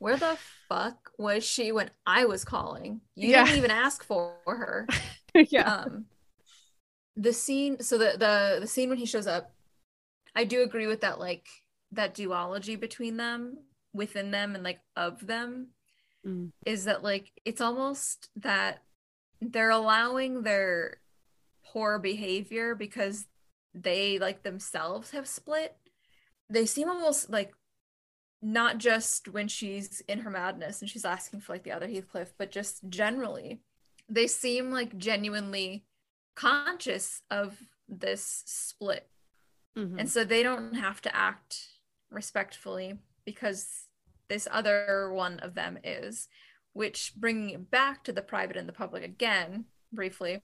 Where the fuck was she when I was calling? You Yeah. didn't even ask for her. yeah Um the scene so the the the scene when he shows up, I do agree with that like that duology between them, within them and like of them. Mm. is that like it's almost that they're allowing their poor behavior because they like themselves have split. They seem almost like not just when she's in her madness and she's asking for like the other Heathcliff, but just generally, they seem like genuinely conscious of this split. Mhm. And so they don't have to act respectfully because this other one of them is. Which, bringing it back to the private and the public again, briefly,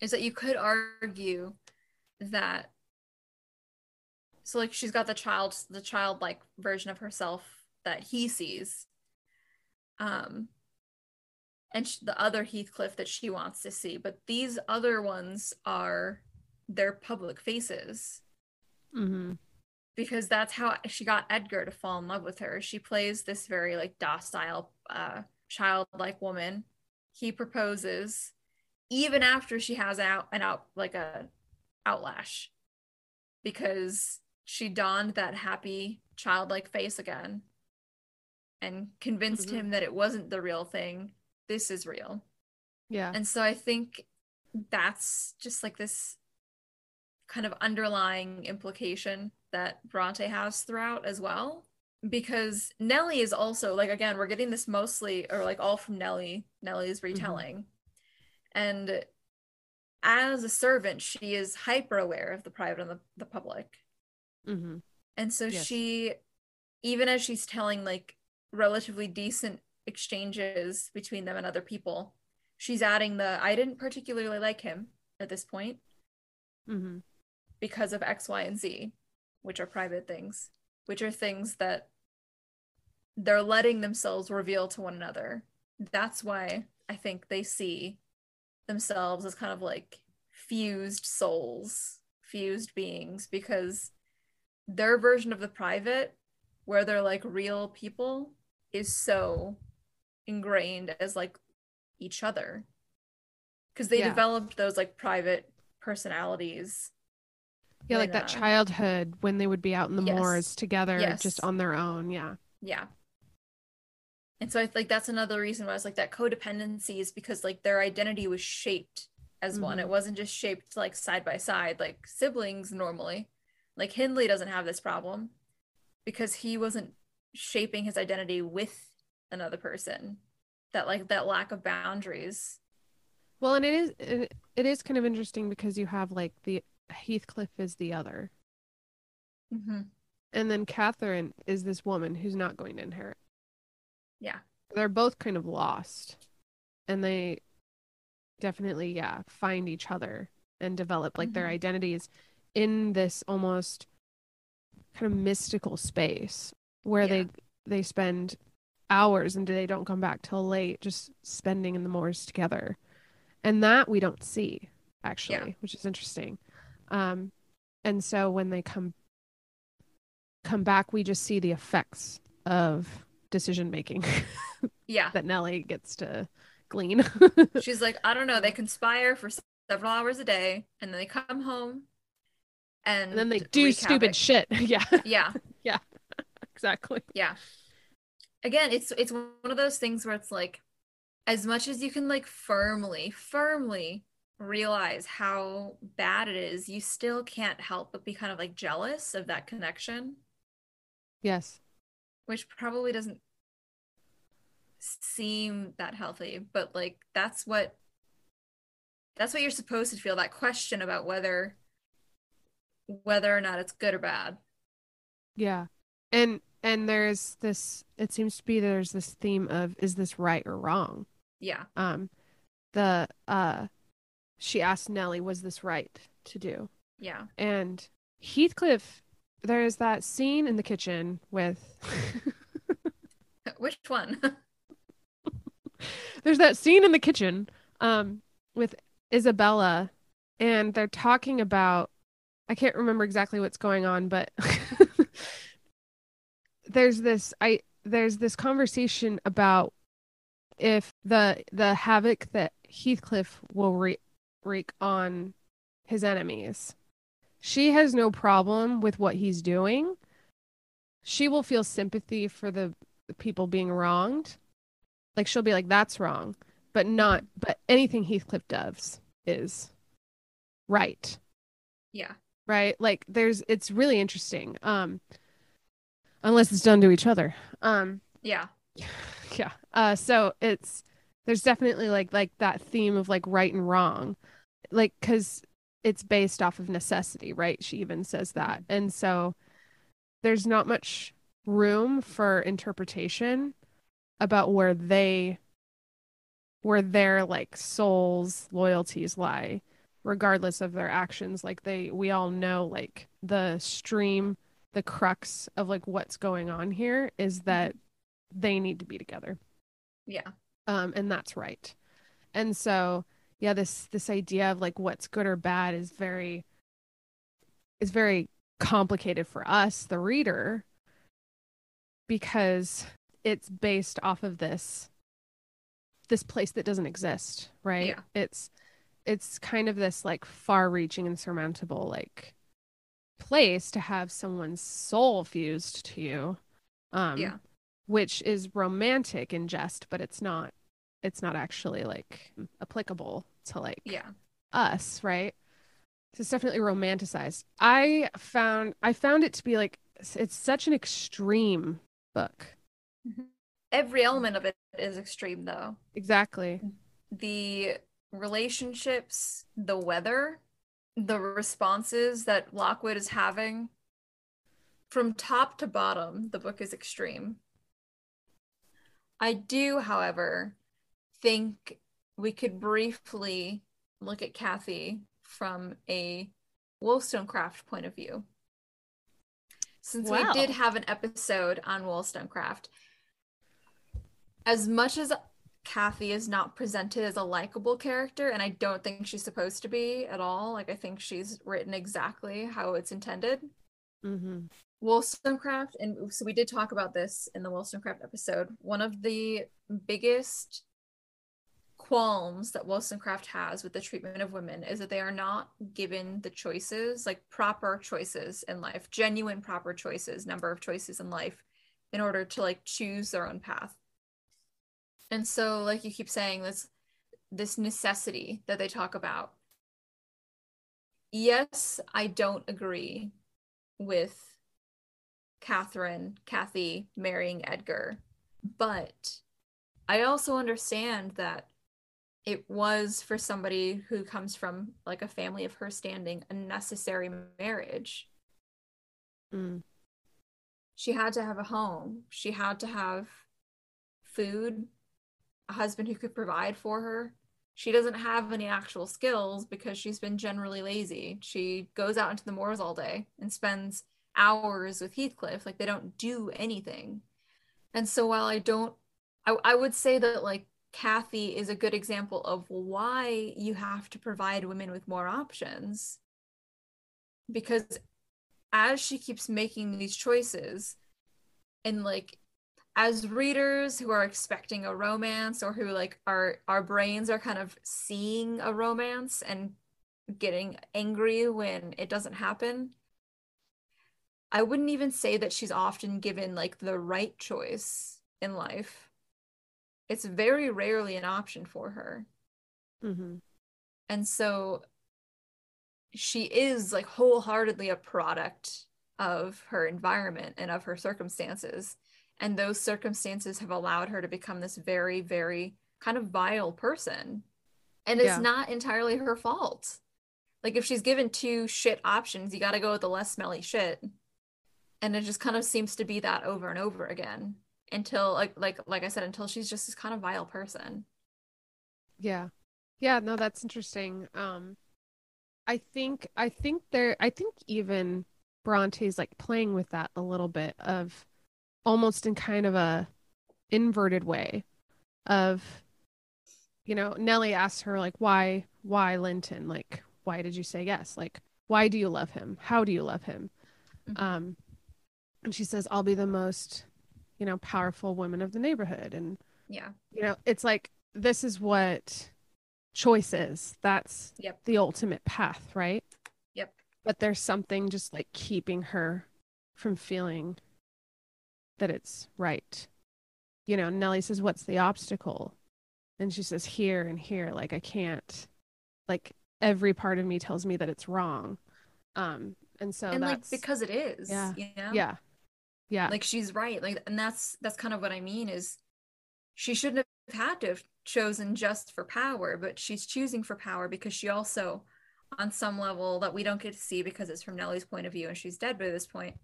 is that you could argue that. So, like, she's got the child, the childlike version of herself that he sees. Um, and sh- the other Heathcliff that she wants to see. But these other ones are their public faces Mm Mhm. Because that's how she got Edgar to fall in love with her. She plays this very like docile, uh, childlike woman. He proposes even after she has out an out like a outlash because she donned that happy childlike face again and convinced Mhm. him that it wasn't the real thing. This is real. yeah And so I think that's just like this kind of underlying implication that Bronte has throughout as well. Because Nellie is also like again, we're getting this mostly or like all from Nelly. Nellie, Nellie's retelling. And as a servant, she is hyper aware of the private and the, the public. hmm And so Yes. she, even as she's telling like relatively decent exchanges between them and other people, she's adding the I didn't particularly like him at this point hmm because of X, Y, and Z, which are private things, which are things that they're letting themselves reveal to one another. That's why I think they see themselves as kind of like fused souls, fused beings, because their version of the private, where they're like real people, is so ingrained as like each other. Because they Yeah. developed those like private personalities. Yeah, like that uh, childhood when they would be out in the Yes. moors together, Yes. just on their own. Yeah. Yeah. And so I think that's another reason why it's like that codependency is because like their identity was shaped as one. Mhm. It wasn't just shaped like side by side like siblings normally. Like Hindley doesn't have this problem because he wasn't shaping his identity with another person. That like that lack of boundaries. Well, and it is it, it is kind of interesting because you have like the Heathcliff is the other, Mm-hmm. and then Catherine is this woman who's not going to inherit. Yeah. They're both kind of lost, and they definitely yeah find each other and develop like their Mhm. identities in this almost kind of mystical space where Yeah. they they spend hours and they don't come back till late just spending in the moors together and that we don't see actually which is interesting um and so when they come come back we just see the effects of decision making Yeah. that Nellie gets to glean She's like, I don't know, they conspire for several hours a day and then they come home and, and then they do stupid shit Yeah, yeah Yeah. exactly Yeah. Again, it's it's one of those things where it's like as much as you can like firmly, firmly realize how bad it is, you still can't help but be kind of like jealous of that connection, yes which probably doesn't seem that healthy, but like that's what that's what you're supposed to feel that question about whether whether or not it's good or bad. Yeah. And and there's this it seems to be there's this theme of is this right or wrong? Yeah. Um the uh she asked Nellie was this right to do? Yeah. And Heathcliff there's that scene in the kitchen with Which one? there's that scene in the kitchen um with Isabella and they're talking about I can't remember exactly what's going on but there's this I there's this conversation about if the the havoc that Heathcliff will wreak, wreak on his enemies. She has no problem with what he's doing. She will feel sympathy for the, the people being wronged. Like she'll be like that's wrong, but not but anything Heathcliff does is right yeah. right like there's it's really interesting um unless it's done to each other um Yeah. yeah uh so it's there's definitely like like that theme of like right and wrong like because it's based off of necessity right? She even says that. And so there's not much room for interpretation about where they where their like souls loyalties lie regardless of their actions. Like they we all know like the stream the crux of like what's going on here is that they need to be together. Yeah. um and that's right. And so yeah this this idea of like what's good or bad is very is very complicated for us the reader because it's based off of this this place that doesn't exist right Yeah. it's it's kind of this like far reaching insurmountable like place to have someone's soul fused to you um Yeah. which is romantic in jest but it's not it's not actually like applicable to like Yeah. us right so it's definitely romanticized i found i found it to be like it's- it's such an extreme book mm-hmm. Every element of it is extreme, though. exactly The relationships, the weather, the responses that Lockwood is having from top to bottom, the book is extreme. I do, however, think we could briefly look at Kathy from a Wollstonecraft point of view. Since we did have an episode on Wollstonecraft, as much as Kathy is not presented as a likable character, and I don't think she's supposed to be at all. Like I think she's written exactly how it's intended. Mm-hmm. Wollstonecraft, and so we did talk about this in the Wollstonecraft episode. One of the biggest qualms that Wollstonecraft has with the treatment of women is that they are not given the choices, like proper choices in life, genuine proper choices, number of choices in life, in order to like choose their own path. And so, like you keep saying, this this necessity that they talk about. Yes, I don't agree with Catherine, Kathy marrying Edgar, but I also understand that it was for somebody who comes from like a family of her standing a necessary marriage. Mm. She had to have a home. She had to have food, a husband who could provide for her. She doesn't have any actual skills because she's been generally lazy. She goes out into the moors all day and spends hours with Heathcliff. Like they don't do anything. And so while I don't, I, I would say that like Kathy is a good example of why you have to provide women with more options. Because as she keeps making these choices, and like as readers who are expecting a romance or who like our our brains are kind of seeing a romance and getting angry when it doesn't happen i wouldn't even say that she's often given like the right choice in life it's very rarely an option for her. Mm-hmm. And so she is like wholeheartedly a product of her environment and of her circumstances. And those circumstances have allowed her to become this very, very kind of vile person. And it's yeah. not entirely her fault. Like if she's given two shit options, you got to go with the less smelly shit. And it just kind of seems to be that over and over again until like like like I said until she's just this kind of vile person. Yeah. Yeah, no that's interesting. Um I think I think there I think even Bronte's like playing with that a little bit of almost in kind of a inverted way of you know Nellie asks her like why why Linton like why did you say yes like why do you love him how do you love him mm-hmm. um and she says I'll be the most you know, powerful women of the neighborhood. And, yeah, you know, it's like, this is what choice is. That's yep. the ultimate path, right? Yep. But there's something just like keeping her from feeling that it's right. You know, Nellie says, What's the obstacle? And she says, Here and here. Like, I can't, like, every part of me tells me that it's wrong. Um, and so and that's like because it is, yeah, you know? yeah, yeah. Like she's right. Like and that's that's kind of what I mean is she shouldn't have had to have chosen just for power, but she's choosing for power because she also on some level that we don't get to see because it's from Nellie's point of view and she's dead by this point.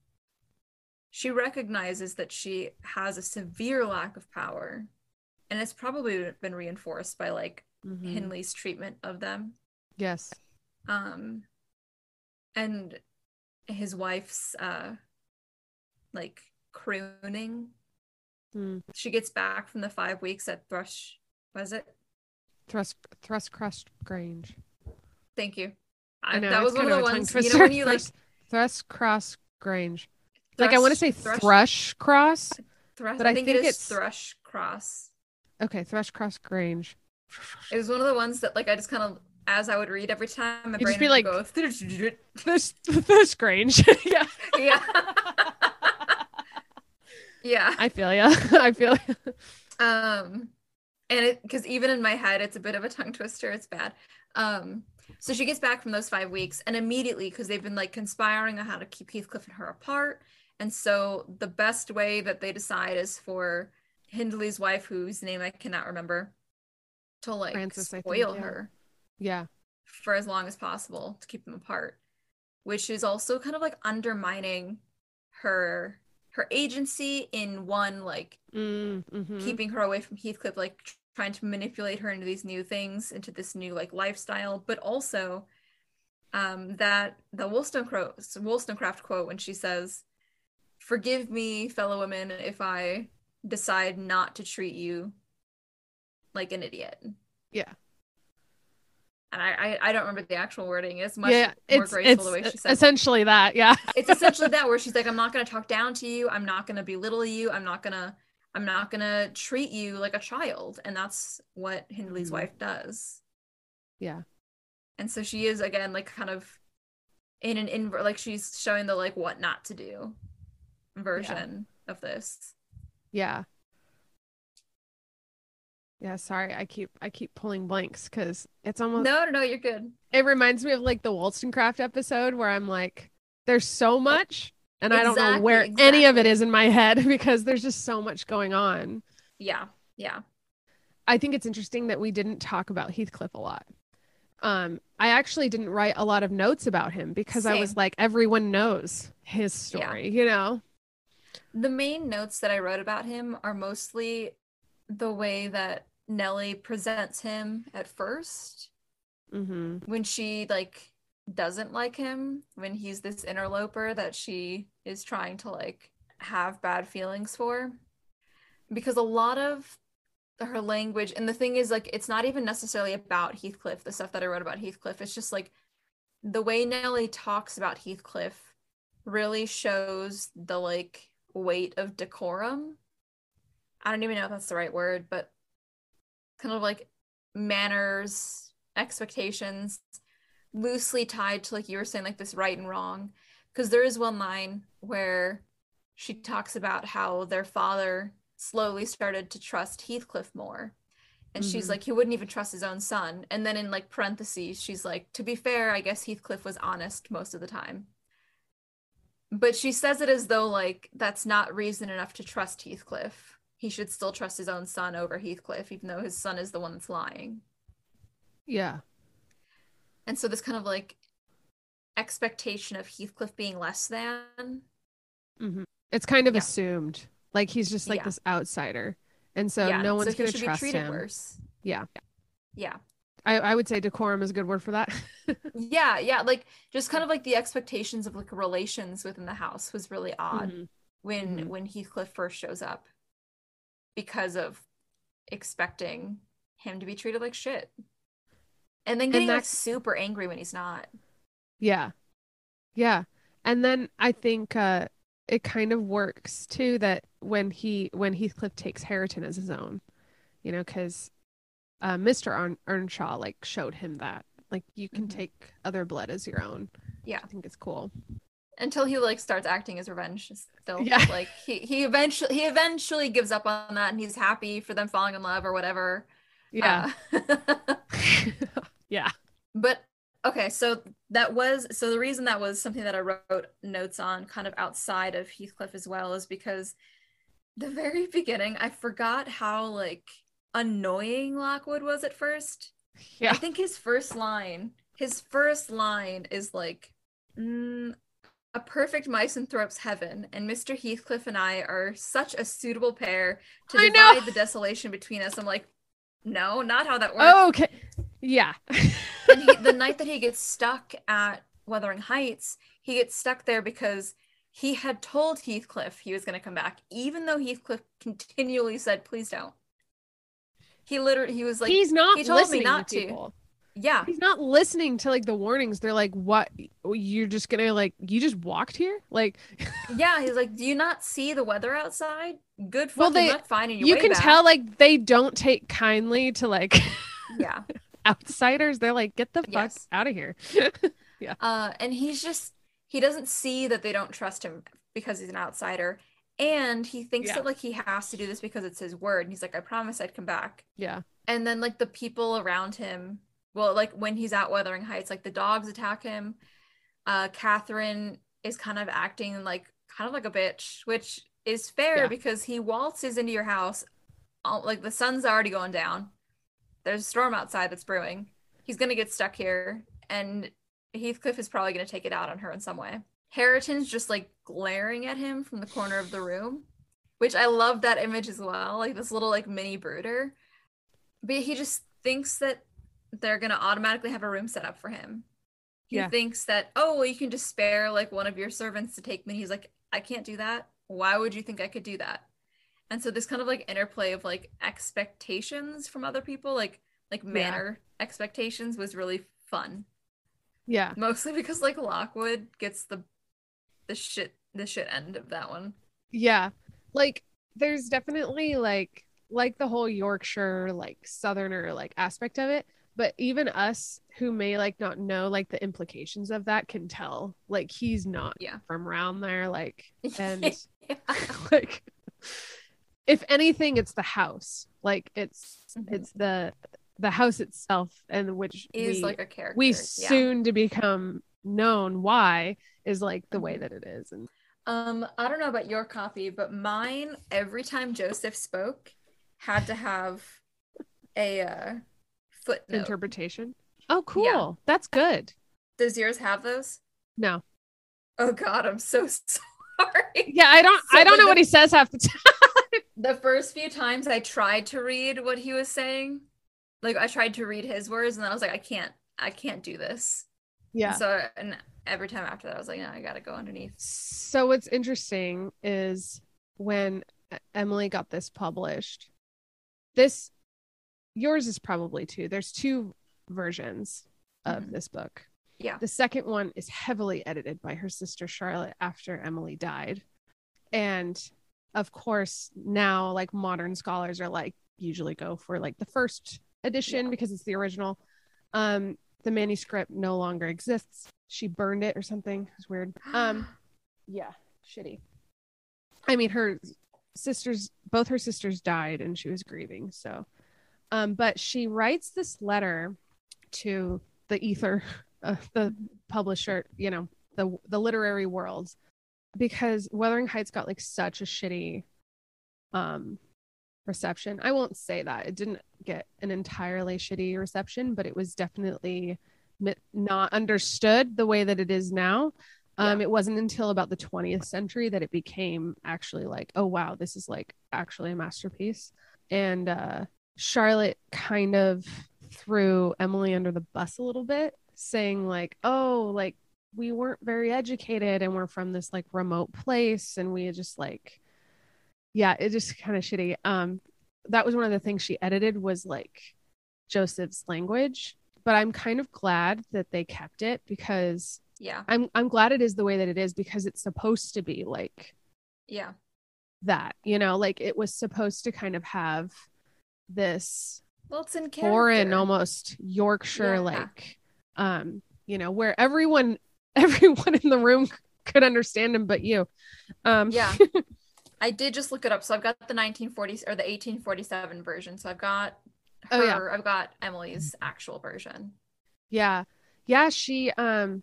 She recognizes that she has a severe lack of power. And it's probably been reinforced by like mm-hmm. Hindley's treatment of them. Yes. Um and his wife's uh like crooning. Mm. She gets back from the five weeks at Thrush. Was it? Thrust Thrushcross Grange. Thank you. I, know, that was one of the ones. You know when you like Thrushcross Grange. Thrush, like I want to say Thrush, Thrush Cross, Thrush, but I, I think, think it it's Thrush Cross. Okay, Thrush Cross Grange. It was one of the ones that like I just kind of as I would read every time, my You'd brain be like, go Thrush Thrush Grange. yeah. Yeah. Yeah. I feel you. I feel you. Um and it because even in my head it's a bit of a tongue twister. It's bad. Um so she gets back from those five weeks and immediately because they've been like conspiring on how to keep Heathcliff and her apart. And so the best way that they decide is for Hindley's wife, whose name I cannot remember, to like Frances, spoil think, yeah. her. Yeah. For as long as possible to keep them apart. Which is also kind of like undermining her her agency in one like mm, mm-hmm. keeping her away from Heathcliff, like trying to manipulate her into these new things, into this new like lifestyle, but also um that the Wollstonecraft Wollstonecraft quote when she says, "Forgive me, fellow women, if I decide not to treat you like an idiot. Yeah. And I, I, I don't remember the actual wording. It's much yeah, more it's graceful it's the way she said it. essentially that. Yeah. it's essentially that where she's like i'm not going to talk down to you i'm not going to belittle you i'm not going to i'm not going to treat you like a child and that's what hindley's Mhm. wife does Yeah. and so she is again like kind of in an invert like she's showing the like what not to do version of this Yeah. Yeah, sorry. I keep I keep pulling blanks cuz it's almost no no no you're good it reminds me of like the Wollstonecraft episode where I'm like there's so much and I don't know Exactly, where any of it is in my head because there's just so much going on. yeah yeah I think it's interesting that we didn't talk about Heathcliff a lot. Um, I actually didn't write a lot of notes about him because I was like, everyone knows his Yeah. story, you know? the main notes that i wrote about him are mostly the way that nellie presents him at first Mm-hmm. when she like doesn't like him when he's this interloper that she is trying to like have bad feelings for. Because a lot of her language and the thing is like it's not even necessarily about Heathcliff the stuff that I wrote about Heathcliff. It's just like the way Nellie talks about Heathcliff really shows the like weight of decorum. I don't even know if that's the right word but kind of like manners expectations loosely tied to like you were saying like this right and wrong. Because there is one line where she talks about how their father slowly started to trust Heathcliff more. And she's Mhm. like he wouldn't even trust his own son. And then in like parentheses she's like to be fair I guess Heathcliff was honest most of the time. But she says it as though like that's not reason enough to trust Heathcliff he should still trust his own son over Heathcliff even though his son is the one that's lying Yeah. and so this kind of like expectation of Heathcliff being less than. hmm It's kind of Yeah. assumed. Like he's just like Yeah. this outsider. And so yeah, no one's so going to trust him. worse. Yeah. Yeah. I, I would say decorum is a good word for that. Yeah, yeah, like just kind of like the expectations of like relations within the house was really odd Mhm. when Mhm. when Heathcliff first shows up because of expecting him to be treated like shit. And then getting like super angry when he's not. Yeah. Yeah. And then I think uh it kind of works too that when he when Heathcliff takes Hareton as his own, you know, because uh, Mr. Earn- Earnshaw like showed him that like you can Mhm. take other blood as your own. Yeah. I think it's cool. Until he like starts acting as revenge still. Yeah. Like he he eventually he eventually gives up on that and he's happy for them falling in love or whatever. Yeah. Uh, yeah. But okay, so that was so the reason that was something that I wrote notes on kind of outside of Heathcliff as well is because the very beginning I forgot how like annoying Lockwood was at first. Yeah. I think his first line, his first line is like mm, a perfect misanthrope's heaven, and Mr. Heathcliff and I are such a suitable pair to divide the desolation between us. I'm like, no, not how that works. Oh, okay. Yeah. and he, the night that he gets stuck at Wuthering Heights, he gets stuck there because he had told Heathcliff he was going to come back, even though Heathcliff continually said, "Please don't." He literally, he was like, he's not he told me not to to. people. "Yeah, He's not listening to like the warnings. They're like, "What? You're just gonna like? You just walked here? Like, yeah." He's like, "Do you not see the weather outside? Good for Well, they- luck finding your you can back." tell like they don't take kindly to like Yeah. outsiders. They're like, get the fuck Yes. out of here. Yeah. Uh, and he's just he doesn't see that they don't trust him because he's an outsider, and he thinks Yeah. that like he has to do this because it's his word. And he's like, "I promise I'd come back." yeah. and then like the people around him well like when he's at wuthering heights like the dogs attack him. Uh catherine is kind of acting like kind of like a bitch which is fair Yeah. because he waltzes into your house. Like the sun's already going down. There's a storm outside that's brewing. He's gonna get stuck here and heathcliff is probably gonna take it out on her in some way. Hareton's just like glaring at him from the corner of the room which i love that image as well like this little like mini brooder. But he just thinks that they're gonna automatically have a room set up for him. He Yeah. thinks that, oh well, you can just spare like one of your servants to take me. He's like, I can't do that. Why would you think I could do that? and so this kind of like interplay of like expectations from other people like like manner yeah. expectations was really fun yeah mostly because like lockwood gets the the shit the shit end of that one yeah like there's definitely like like the whole yorkshire like southerner like aspect of it but even us who may like not know like the implications of that can tell like he's not yeah. from around there like and yeah. like if anything it's the house like it's mm-hmm. it's the the house itself and which is we, like a character we yeah. soon to become known why is like the way mm-hmm. that it is and um i don't know about your copy but mine every time joseph spoke had to have a uh, footnote. interpretation. Oh cool. Yeah. that's good. Does yours have those? No. Oh god i'm so sorry. Yeah i don't so i don't know the, what he says half the time. The first few times i tried to read what he was saying like i tried to read his words and then i was like i can't i can't do this. Yeah. and so and every time after that i was like no i gotta go underneath. So what's interesting is when emily got this published this yours is probably two there's two versions of mm-hmm. this book. Yeah. The second one is heavily edited by her sister charlotte after emily died. And of course now like modern scholars are like usually go for like the first edition yeah. because it's the original. Um the manuscript no longer exists. She burned it or something. It's weird. Um yeah shitty. I mean her sisters both her sisters died and she was grieving so um but she writes this letter to the ether uh, the publisher you know the the literary world because wuthering heights got like such a shitty um reception. I won't say that it didn't get an entirely shitty reception, but it was definitely not understood the way that it is now. Um, It wasn't until about the 20th century that it became actually like, oh wow, this is like actually a masterpiece. And uh, Charlotte kind of threw Emily under the bus a little bit, saying like, oh, like we weren't very educated and we're from this like remote place and we just like yeah, it just kind of shitty. Um, that was one of the things she edited was like Joseph's language, but I'm kind of glad that they kept it because yeah, I'm I'm glad it is the way that it is because it's supposed to be like yeah that you know like it was supposed to kind of have this well it's in foreign almost Yorkshire yeah. like um you know where everyone everyone in the room could understand him but you um yeah I did just look it up. So I've got the 1940s or the 1847 version. So I've got her, oh, yeah. I've got Emily's actual version. Yeah. Yeah, she um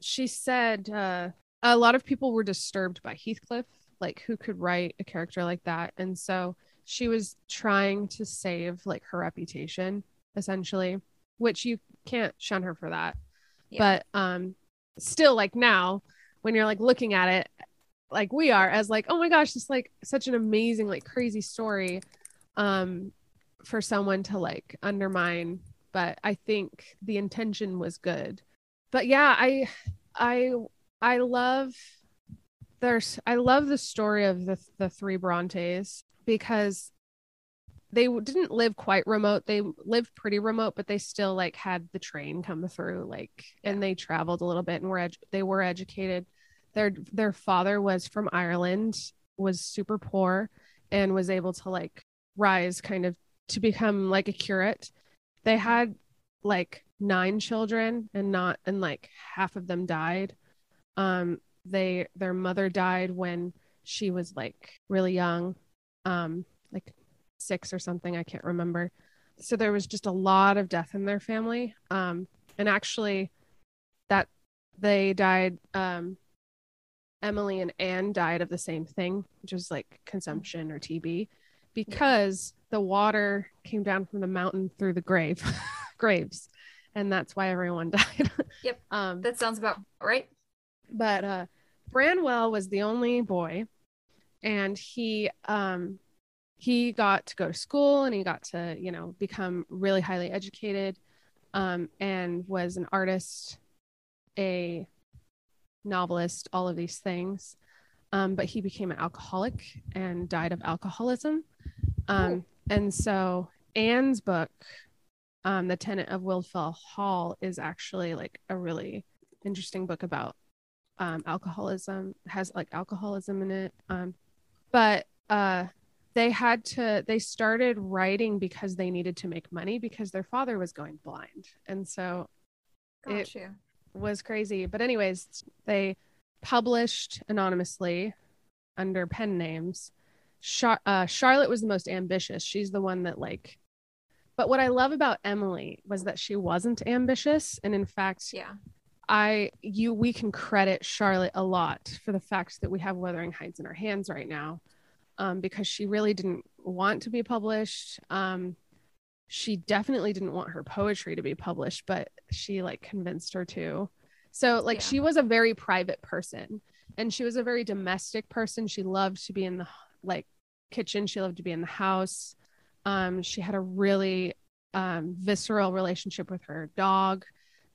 she said uh a lot of people were disturbed by Heathcliff, like who could write a character like that. And so she was trying to save like her reputation essentially, which you can't shun her for that. Yeah. But um still like now when you're like looking at it like we are as like oh my gosh it's like such an amazing like crazy story um for someone to like undermine but i think the intention was good but yeah i i i love there's i love the story of the the three brontes because they didn't live quite remote they lived pretty remote but they still like had the train come through like and they traveled a little bit and were edu- they were educated their their father was from Ireland, was super poor, and was able to like rise kind of to become like a curate. They had like nine children and not and like half of them died. Um they their mother died when she was like really young. Um like 6 or something, I can't remember. So there was just a lot of death in their family. Um and actually that they died um Emily and Anne died of the same thing, which was like consumption or TB, because yeah. the water came down from the mountain through the grave graves, and that's why everyone died. Yep, um, that sounds about right. But uh, Branwell was the only boy, and he um, he got to go to school and he got to you know become really highly educated, um, and was an artist, a novelist, all of these things. um, but he became an alcoholic and died of alcoholism. Um, and so Anne's book, um, The Tenant of Wildfell Hall, is actually like a really interesting book about um, alcoholism, has like alcoholism in it. Um, but uh, they had to, they started writing because they needed to make money because their father was going blind. And so Got it- you. was crazy. But anyways, they published anonymously under pen names. Char- uh, Charlotte was the most ambitious. She's the one that like. But what I love about Emily was that she wasn't ambitious, and in fact, Yeah. I you we can credit Charlotte a lot for the fact that we have Wuthering Heights in our hands right now, um, because she really didn't want to be published. Um, she definitely didn't want her poetry to be published, but she like convinced her to. So like Yeah. she was a very private person, and she was a very domestic person. She loved to be in the like kitchen. She loved to be in the house. Um, she had a really um, visceral relationship with her dog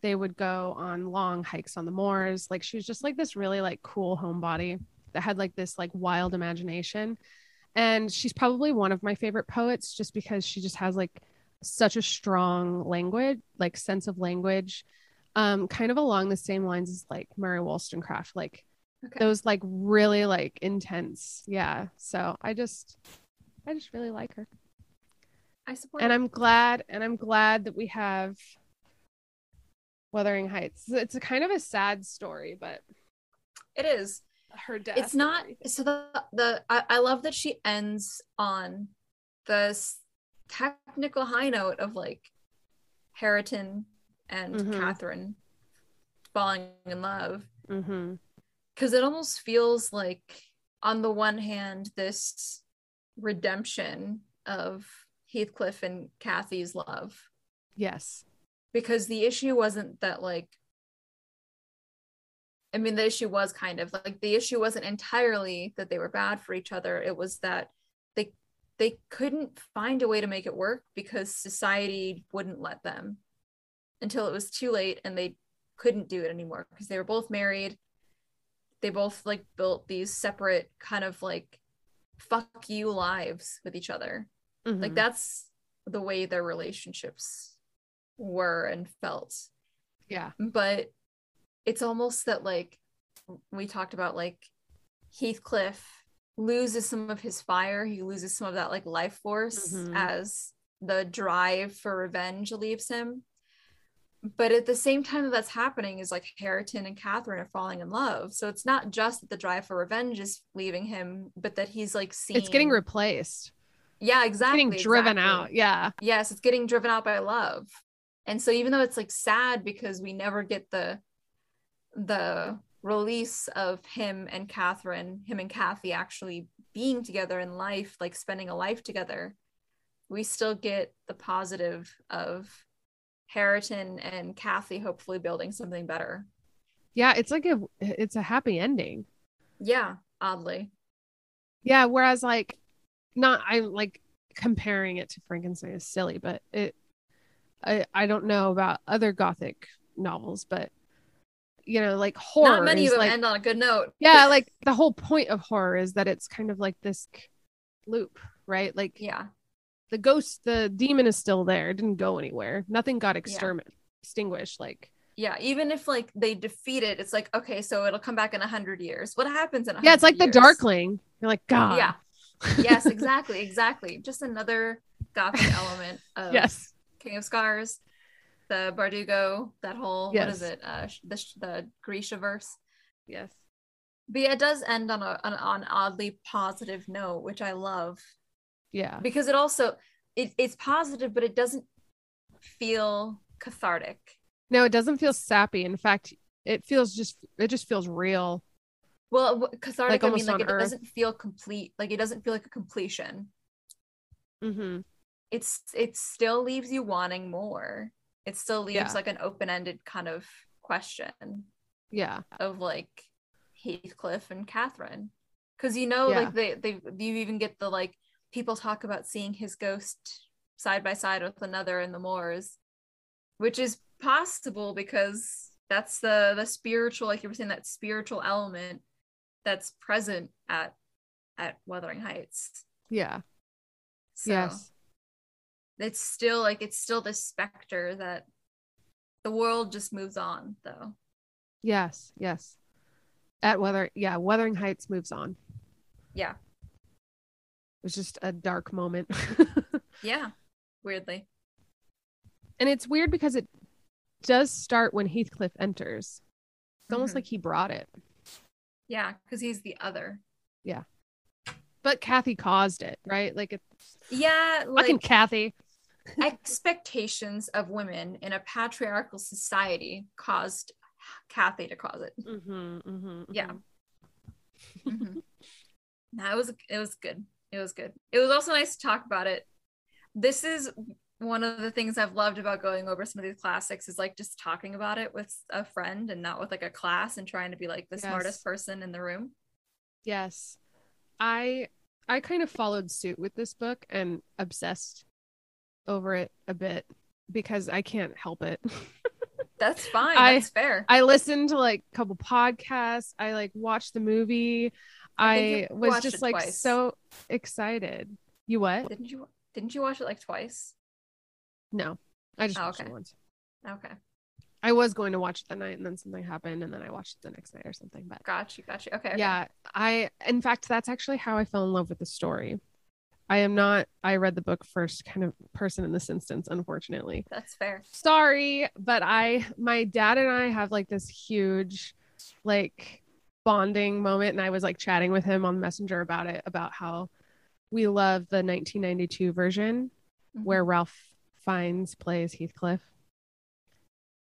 they would go on long hikes on the moors like she was just like this really like cool homebody that had like this like wild imagination and she's probably one of my favorite poets just because she just has like such a strong language like sense of language um kind of along the same lines as like mary wollstonecraft like Okay. those like really like intense yeah so i just i just really like her I support. and it. I'm glad, and I'm glad that we have Wuthering Heights. It's a kind of a sad story, but It is. her death. it's not so the the I, I love that she ends on this technical high note of like Hareton and Mhm. Catherine falling in love Mhm. because it almost feels like on the one hand this redemption of Heathcliff and Kathy's love Yes. Because the issue wasn't that like I mean the issue was kind of like the issue wasn't entirely that they were bad for each other. It was that they they couldn't find a way to make it work because society wouldn't let them until it was too late and they couldn't do it anymore because they were both married. They both like built these separate kind of like fuck you lives with each other. Like Mhm. that's the way their relationships were and felt Yeah. but it's almost that like we talked about like Heathcliff loses some of his fire he loses some of that like life force Mhm. as the drive for revenge leaves him but at the same time that that's happening is like Hareton and Catherine are falling in love so it's not just that the drive for revenge is leaving him but that he's like seeing It's getting replaced. yeah It's exactly getting driven exactly out. Yeah. yes it's getting driven out by love and so even though it's like sad because we never get the the release of him and catherine him and kathy actually being together in life like spending a life together we still get the positive of Hareton and Kathy hopefully building something better. Yeah. It's like a it's a happy ending. Yeah, oddly. Yeah. Whereas like not I'm like comparing it to Frankenstein is silly, but it I I don't know about other gothic novels, but you know, like horror. Not many of them like, end on a good note. yeah, like the whole point of horror is that it's kind of like this loop, right? Like Yeah. the ghost, the demon is still there, it didn't go anywhere. Nothing got extermin- extinguished. Like, Yeah. Even if like they defeat it, it's like, okay, so it'll come back in a hundred years. What happens in a yeah, it's like hundred the? Darkling. You're like, God. Yeah. Yes, exactly, exactly. Just another gothic element of yes. King of Scars, the Bardugo, that whole what is it? Uh, the the Grisha verse. Yes. But yeah, it does end on a on, oddly positive note, which I love Yeah. because it also it, it's positive, but it doesn't feel cathartic. No, it doesn't feel sappy. In fact, it feels just it just feels real. Well, cathartic. Like I mean, like it Earth. doesn't feel complete. Like it doesn't feel like a completion. Mm-hmm. It's it still leaves you wanting more. It still leaves Yeah. like an open ended kind of question Yeah. of like Heathcliff and Catherine, because you know, Yeah. like they they you even get the like people talk about seeing his ghost side by side with another in the moors, which is possible because that's the the spiritual, like you were saying, that spiritual element that's present at at Wuthering Heights. Yeah. So Yes. It's still like it's still this specter that the world just moves on though. Yes. Yes. At Weather, yeah, Wuthering Heights moves on. Yeah. It was just a dark moment. Yeah. Weirdly. and it's weird because it does start when Heathcliff enters. It's almost Mhm. like he brought it, Yeah, because he's the other. Yeah. But Kathy caused it, right? Like it's Yeah, like fucking Kathy. Expectations of women in a patriarchal society caused Kathy to cause it. Mm-hmm, mm-hmm, Yeah. Mhm. no, it was it was good. It was good. It was also nice to talk about it. This is one of the things I've loved about going over some of these classics is like just talking about it with a friend and not with like a class and trying to be like the Yes. smartest person in the room. Yes. I I kind of followed suit with this book and obsessed over it a bit because I can't help it. That's fine. I- That's fair. I listened to like a couple podcasts. I like watched the movie. I I, was just like twice. so excited. You what? Didn't you didn't you watch it like twice? No. I just Oh, watched okay. it once. Okay. I was going to watch it the night and then something happened and then I watched it the next night or something. But Got you. Got you. Okay. okay. yeah, I in fact that's actually how I fell in love with the story. I am not I read the book first kind of person in this instance, unfortunately. That's fair. Sorry, but I my dad and I have like this huge like bonding moment and I was like chatting with him on Messenger about it about how we love the 1992 version Mhm. where Ralph Fiennes plays Heathcliff.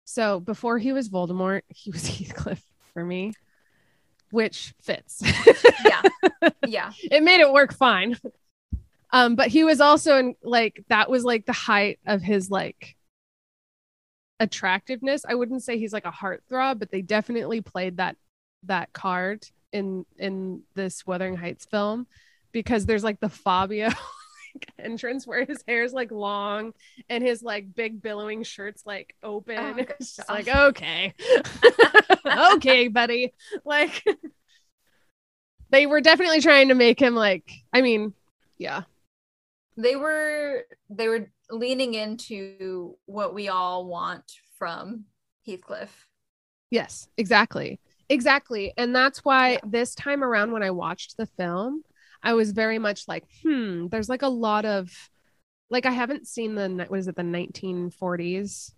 So before he was Voldemort, he was Heathcliff for me, which fits. yeah. Yeah. it made it work fine. Um, but he was also in like that was like the height of his like attractiveness. I wouldn't say he's like a heartthrob, but they definitely played that that card in in this Wuthering Heights film because there's like the Fabio like, entrance where his hair's like long and his like big billowing shirt's like open. Oh, it's just like okay, okay, buddy. Like they were definitely trying to make him like. I mean, yeah, they were they were leaning into what we all want from Heathcliff. Yes, exactly. Exactly. And that's why Yeah. this time around when I watched the film, I was very much like, hmm, there's like a lot of like I haven't seen the what is it, the 1940s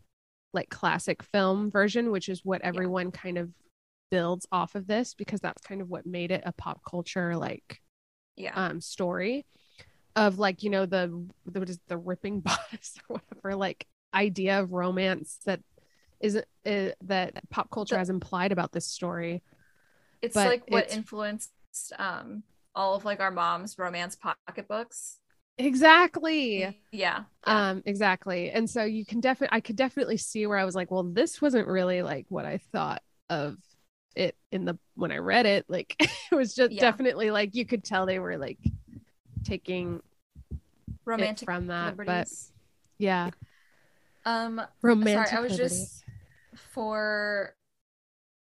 like classic film version, which is what everyone kind of builds off of this because that's kind of what made it a pop culture like Yeah. um story of like you know the the, what is the ripping bodice or whatever like idea of romance that isn't uh, that pop culture has implied about this story it's but like what it's- influenced um all of like our mom's romance pocketbooks. exactly Yeah. yeah. um exactly and so you can definitely i could definitely see where i was like well this wasn't really like what i thought of it in the when i read it like it was just Yeah. definitely like you could tell they were like taking Romantic from that but yeah Um romantic sorry, I was liberties. just for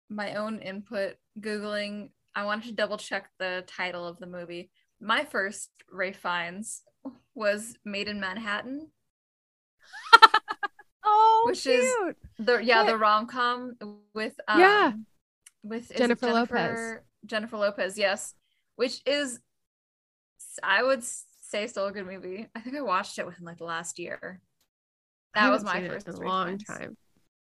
my own input googling I wanted to double check the title of the movie. My first Ralph Fiennes was Maid in Manhattan. Oh, Which is- cute. The yeah, What? the rom com with um, Yeah. with is it Jennifer Lopez. Jennifer, Jennifer Lopez, yes, which is I would say still a good movie. I think I watched it within like the last year. That was my first in a long time.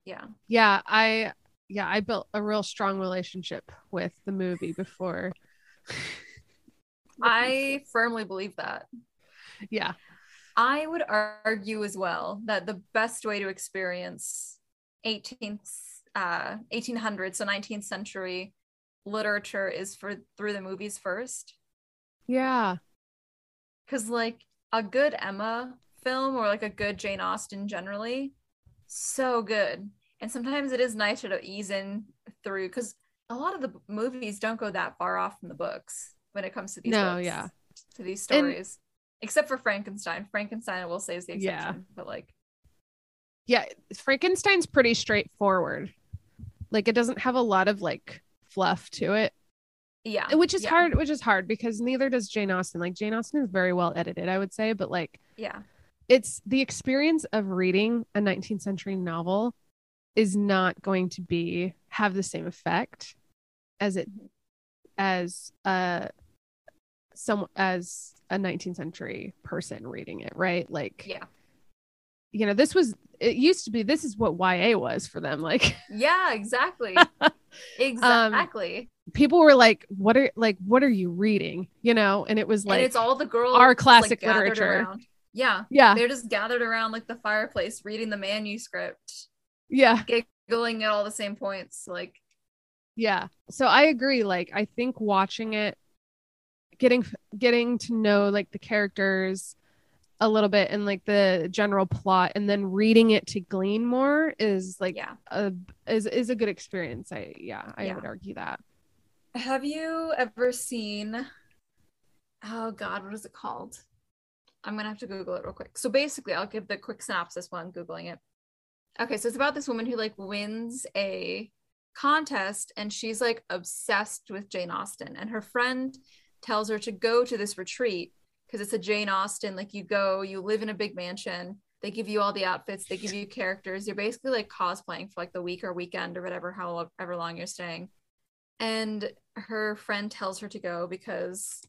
Yeah, Yeah, I yeah I built a real strong relationship with the movie before. I firmly believe that. yeah I would argue as well that the best way to experience 18th, uh, 1800s, so 19th century literature is for through the movies first. yeah Because, like, a good Emma film or like a good Jane Austen generally, so good. And sometimes it is nicer to ease in through because a lot of the movies don't go that far off from the books when it comes to these No, books, yeah. to these And- stories. Except for Frankenstein. Frankenstein, I will say, is the Yeah. exception. But like, yeah Frankenstein's pretty straightforward. Like it doesn't have a lot of like fluff to it. Yeah. which is yeah, hard which is hard because neither does jane austen like jane austen is very well edited i would say but like Yeah. it's the experience of reading a 19th century novel is not going to be have the same effect as it as uh some as a 19th century person reading it right like Yeah. you know this was it used to be this is what ya was for them like Yeah, exactly. Um, exactly. People were like what are like what are you reading you know and it was like and it's all the girls our just, like, classic literature. around. Yeah. yeah They're just gathered around like the fireplace reading the manuscript, yeah giggling at all the same points. Like, Yeah. So I agree. Like I think watching it, getting getting to know like the characters a little bit and like the general plot, and then reading it to glean more is like yeah. a is is a good experience. I yeah, I Yeah. would argue that. Have you ever seen oh god, what is it called? I'm gonna have to Google it real quick. So basically, I'll give the quick synopsis while I'm Googling it. Okay, so it's about this woman who like wins a contest and she's like obsessed with Jane Austen, and her friend tells her to go to this retreat because it's a Jane Austen. Like you go, you live in a big mansion. They give you all the outfits, they give you characters. You're basically like cosplaying for like the week or weekend or whatever, however long you're staying. And her friend tells her to go because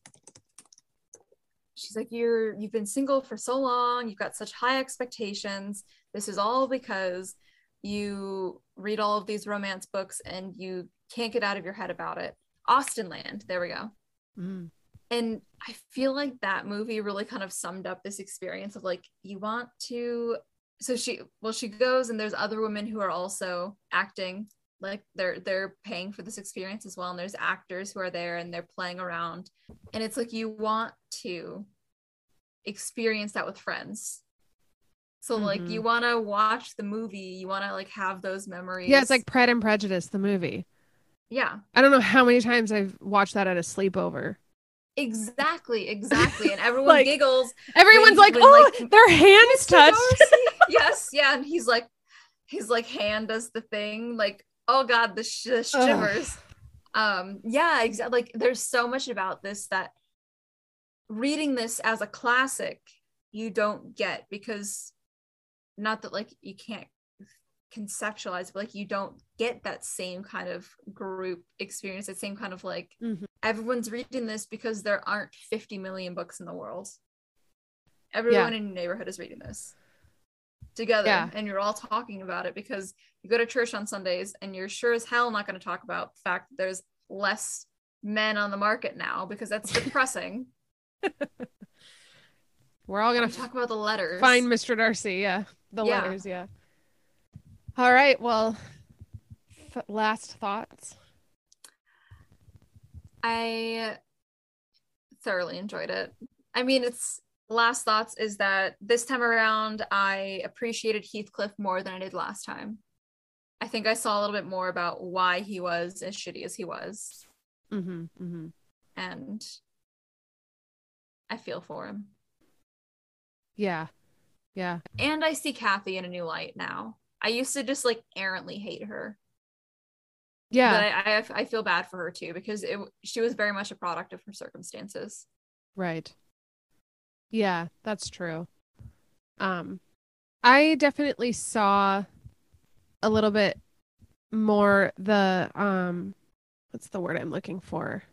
she's like you're you've been single for so long. You've got such high expectations. This is all because you read all of these romance books and you can't get out of your head about it. Austenland. There we go. Mm. And i feel like that movie really kind of summed up this experience of like you want to so she well she goes and there's other women who are also acting like they're they're paying for this experience as well and there's actors who are there and they're playing around and it's like you want to experience that with friends so like Mhm. you want to watch the movie you want to like have those memories Yeah, it's like Pride and Prejudice, the movie. yeah I don't know how many times I've watched that at a sleepover. exactly exactly and everyone Like, giggles Everyone's When- like, when, "Oh, like, their hands touched." Yes yeah and he's like his like hand does the thing like oh god the, sh- the shivers um yeah exactly like there's so much about this that reading this as a classic you don't get because not that like you can't conceptualize but like you don't get that same kind of group experience that same kind of like Mhm. everyone's reading this because there aren't 50 million books in the world everyone in your neighborhood is reading this together Yeah. and you're all talking about it because you go to church on Sundays and you're sure as hell not going to talk about the fact that there's less men on the market now because that's depressing. We're all gonna talk about the letters. find Mr. Darcy. Yeah, the Yeah. letters. Yeah. All right. Well, th- last thoughts. I thoroughly enjoyed it. I mean, it's last thoughts is that this time around I appreciated Heathcliff more than I did last time. I think I saw a little bit more about why he was as shitty as he was, Mm-hmm, mm-hmm. and I feel for him. Yeah. Yeah. And I see Kathy in a new light now. I used to just like errantly hate her, Yeah. but I, I I feel bad for her too because it she was very much a product of her circumstances. Right. Yeah, that's true. Um I definitely saw a little bit more the um what's the word I'm looking for?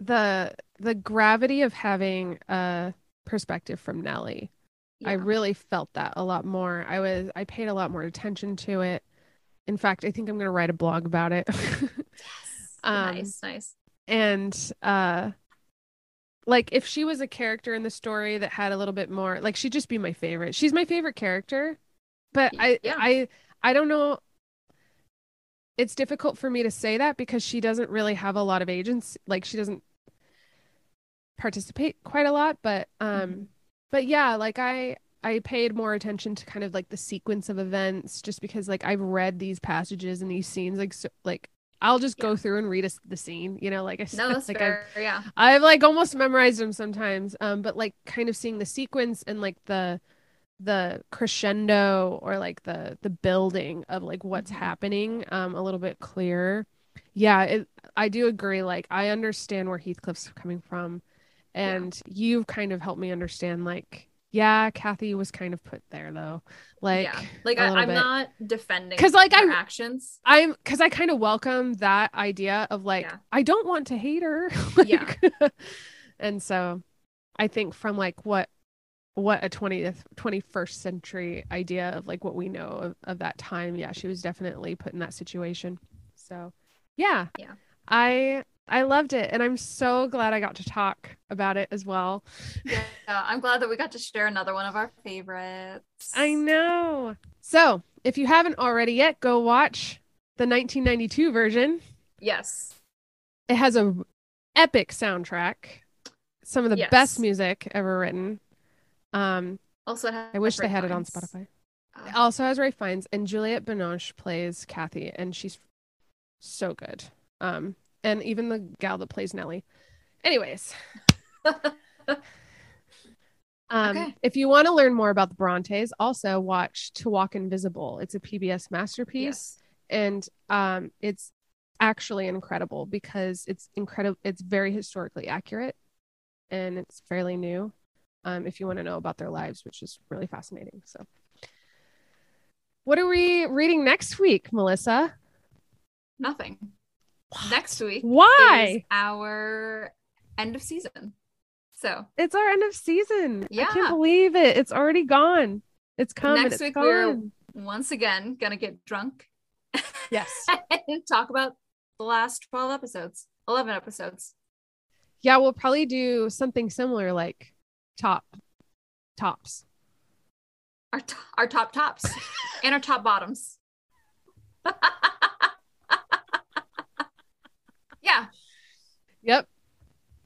The the gravity of having a perspective from Nellie. I really felt that a lot more. I was I paid a lot more attention to it. In fact, I think I'm going to write a blog about it. um, nice, nice. and uh like if she was a character in the story that had a little bit more like she'd just be my favorite she's my favorite character but i Yeah. i i don't know it's difficult for me to say that because she doesn't really have a lot of agents like she doesn't participate quite a lot but um Mhm. but yeah like i i paid more attention to kind of like the sequence of events just because like i've read these passages and these scenes like so, like i'll just go through and read a, the scene you know like i No, said that's like fair. Yeah. I've, I've like almost memorized them sometimes um but like kind of seeing the sequence and like the the crescendo or like the the building of like what's Mhm. happening um a little bit clearer yeah, it, I do agree. Like, I understand where Heathcliff's coming from, and you've kind of helped me understand. Like, yeah, Kathy was kind of put there though. Like, yeah, like I, I'm bit. not defending 'Cause, like, her I- actions. I'm because I kind of welcome that idea of like Yeah. I don't want to hate her. Yeah. And so I think from like what what a 20th 21st century idea of like what we know of, of that time yeah she was definitely put in that situation so yeah Yeah. i i loved it and i'm so glad i got to talk about it as well Yeah, I'm glad that we got to share another one of our favorites. i know so if you haven't already yet go watch the 1992 version Yes. it has a epic soundtrack some of the Yes. best music ever written um Also, i wish they had it on spotify Uh, also has Ralph Fiennes and Juliette Binoche plays Kathy, and she's so good. Um, and even the gal that plays Nellie. Anyways, um, Okay. if you want to learn more about the Brontes, also watch To Walk Invisible. It's a PBS masterpiece, yes. and um, it's actually incredible because it's incredible. It's very historically accurate, and it's fairly new. Um, if you want to know about their lives, which is really fascinating. So, what are we reading next week, Melissa? Nothing. Next week is Why? our end of season. So It's our end of season. Yeah. I can't believe it. It's already gone. It's coming. Next it's week we're- once again, gonna get drunk Yes. and talk about the last 12 episodes, 11 episodes. Yeah, we'll probably do something similar like top tops. Our, t- our top tops and our top bottoms. yeah, Yep.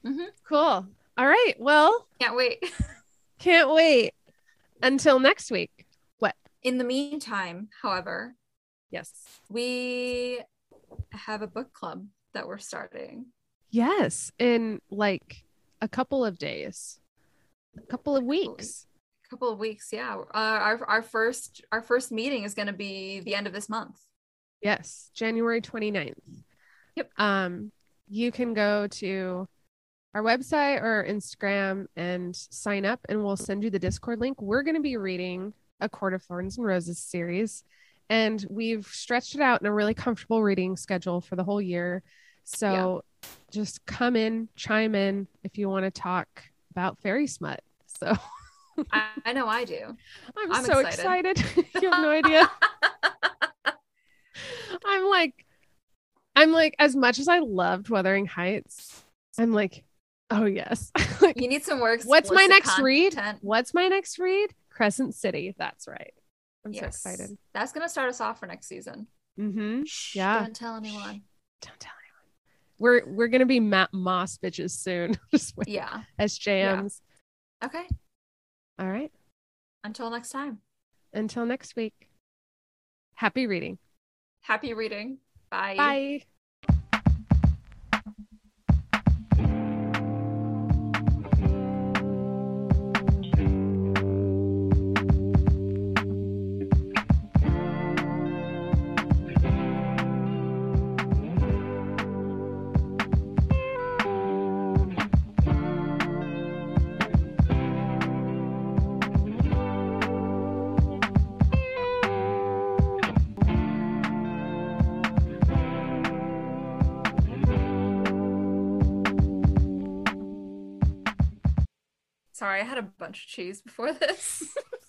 Mhm. Cool. All right. Well, can't wait. can't wait until next week. What? In the meantime, however, Yes. we have a book club that we're starting. Yes. In like a couple of days, a couple of weeks. A couple of weeks, yeah. Uh, our our first our first meeting is going to be the end of this month. Yes. January 29th. Yep. Um, you can go to our website or Instagram and sign up, and we'll send you the Discord link. We're going to be reading A Court of Thorns and Roses series, and we've stretched it out in a really comfortable reading schedule for the whole year. So just come in, chime in if you want to talk about fairy smut. So I, I know I do. I'm, I'm so excited. excited. you have no idea. I'm like, I'm like, as much as I loved Wuthering Heights, I'm like, oh yes. like, You need some more. What's my next read? what's my next read? Crescent City. That's right. I'm Yes. so excited. That's gonna start us off for next season. Mm-hmm. Shh, Yeah. Don't tell anyone. Don't tell anyone. We're we're gonna be Matt Moss bitches soon. Just. Yeah. SJMs. jams. Okay. All right. Until next time. Until next week. Happy reading. Happy reading. Bye. Bye. Sorry, I had a bunch of cheese before this.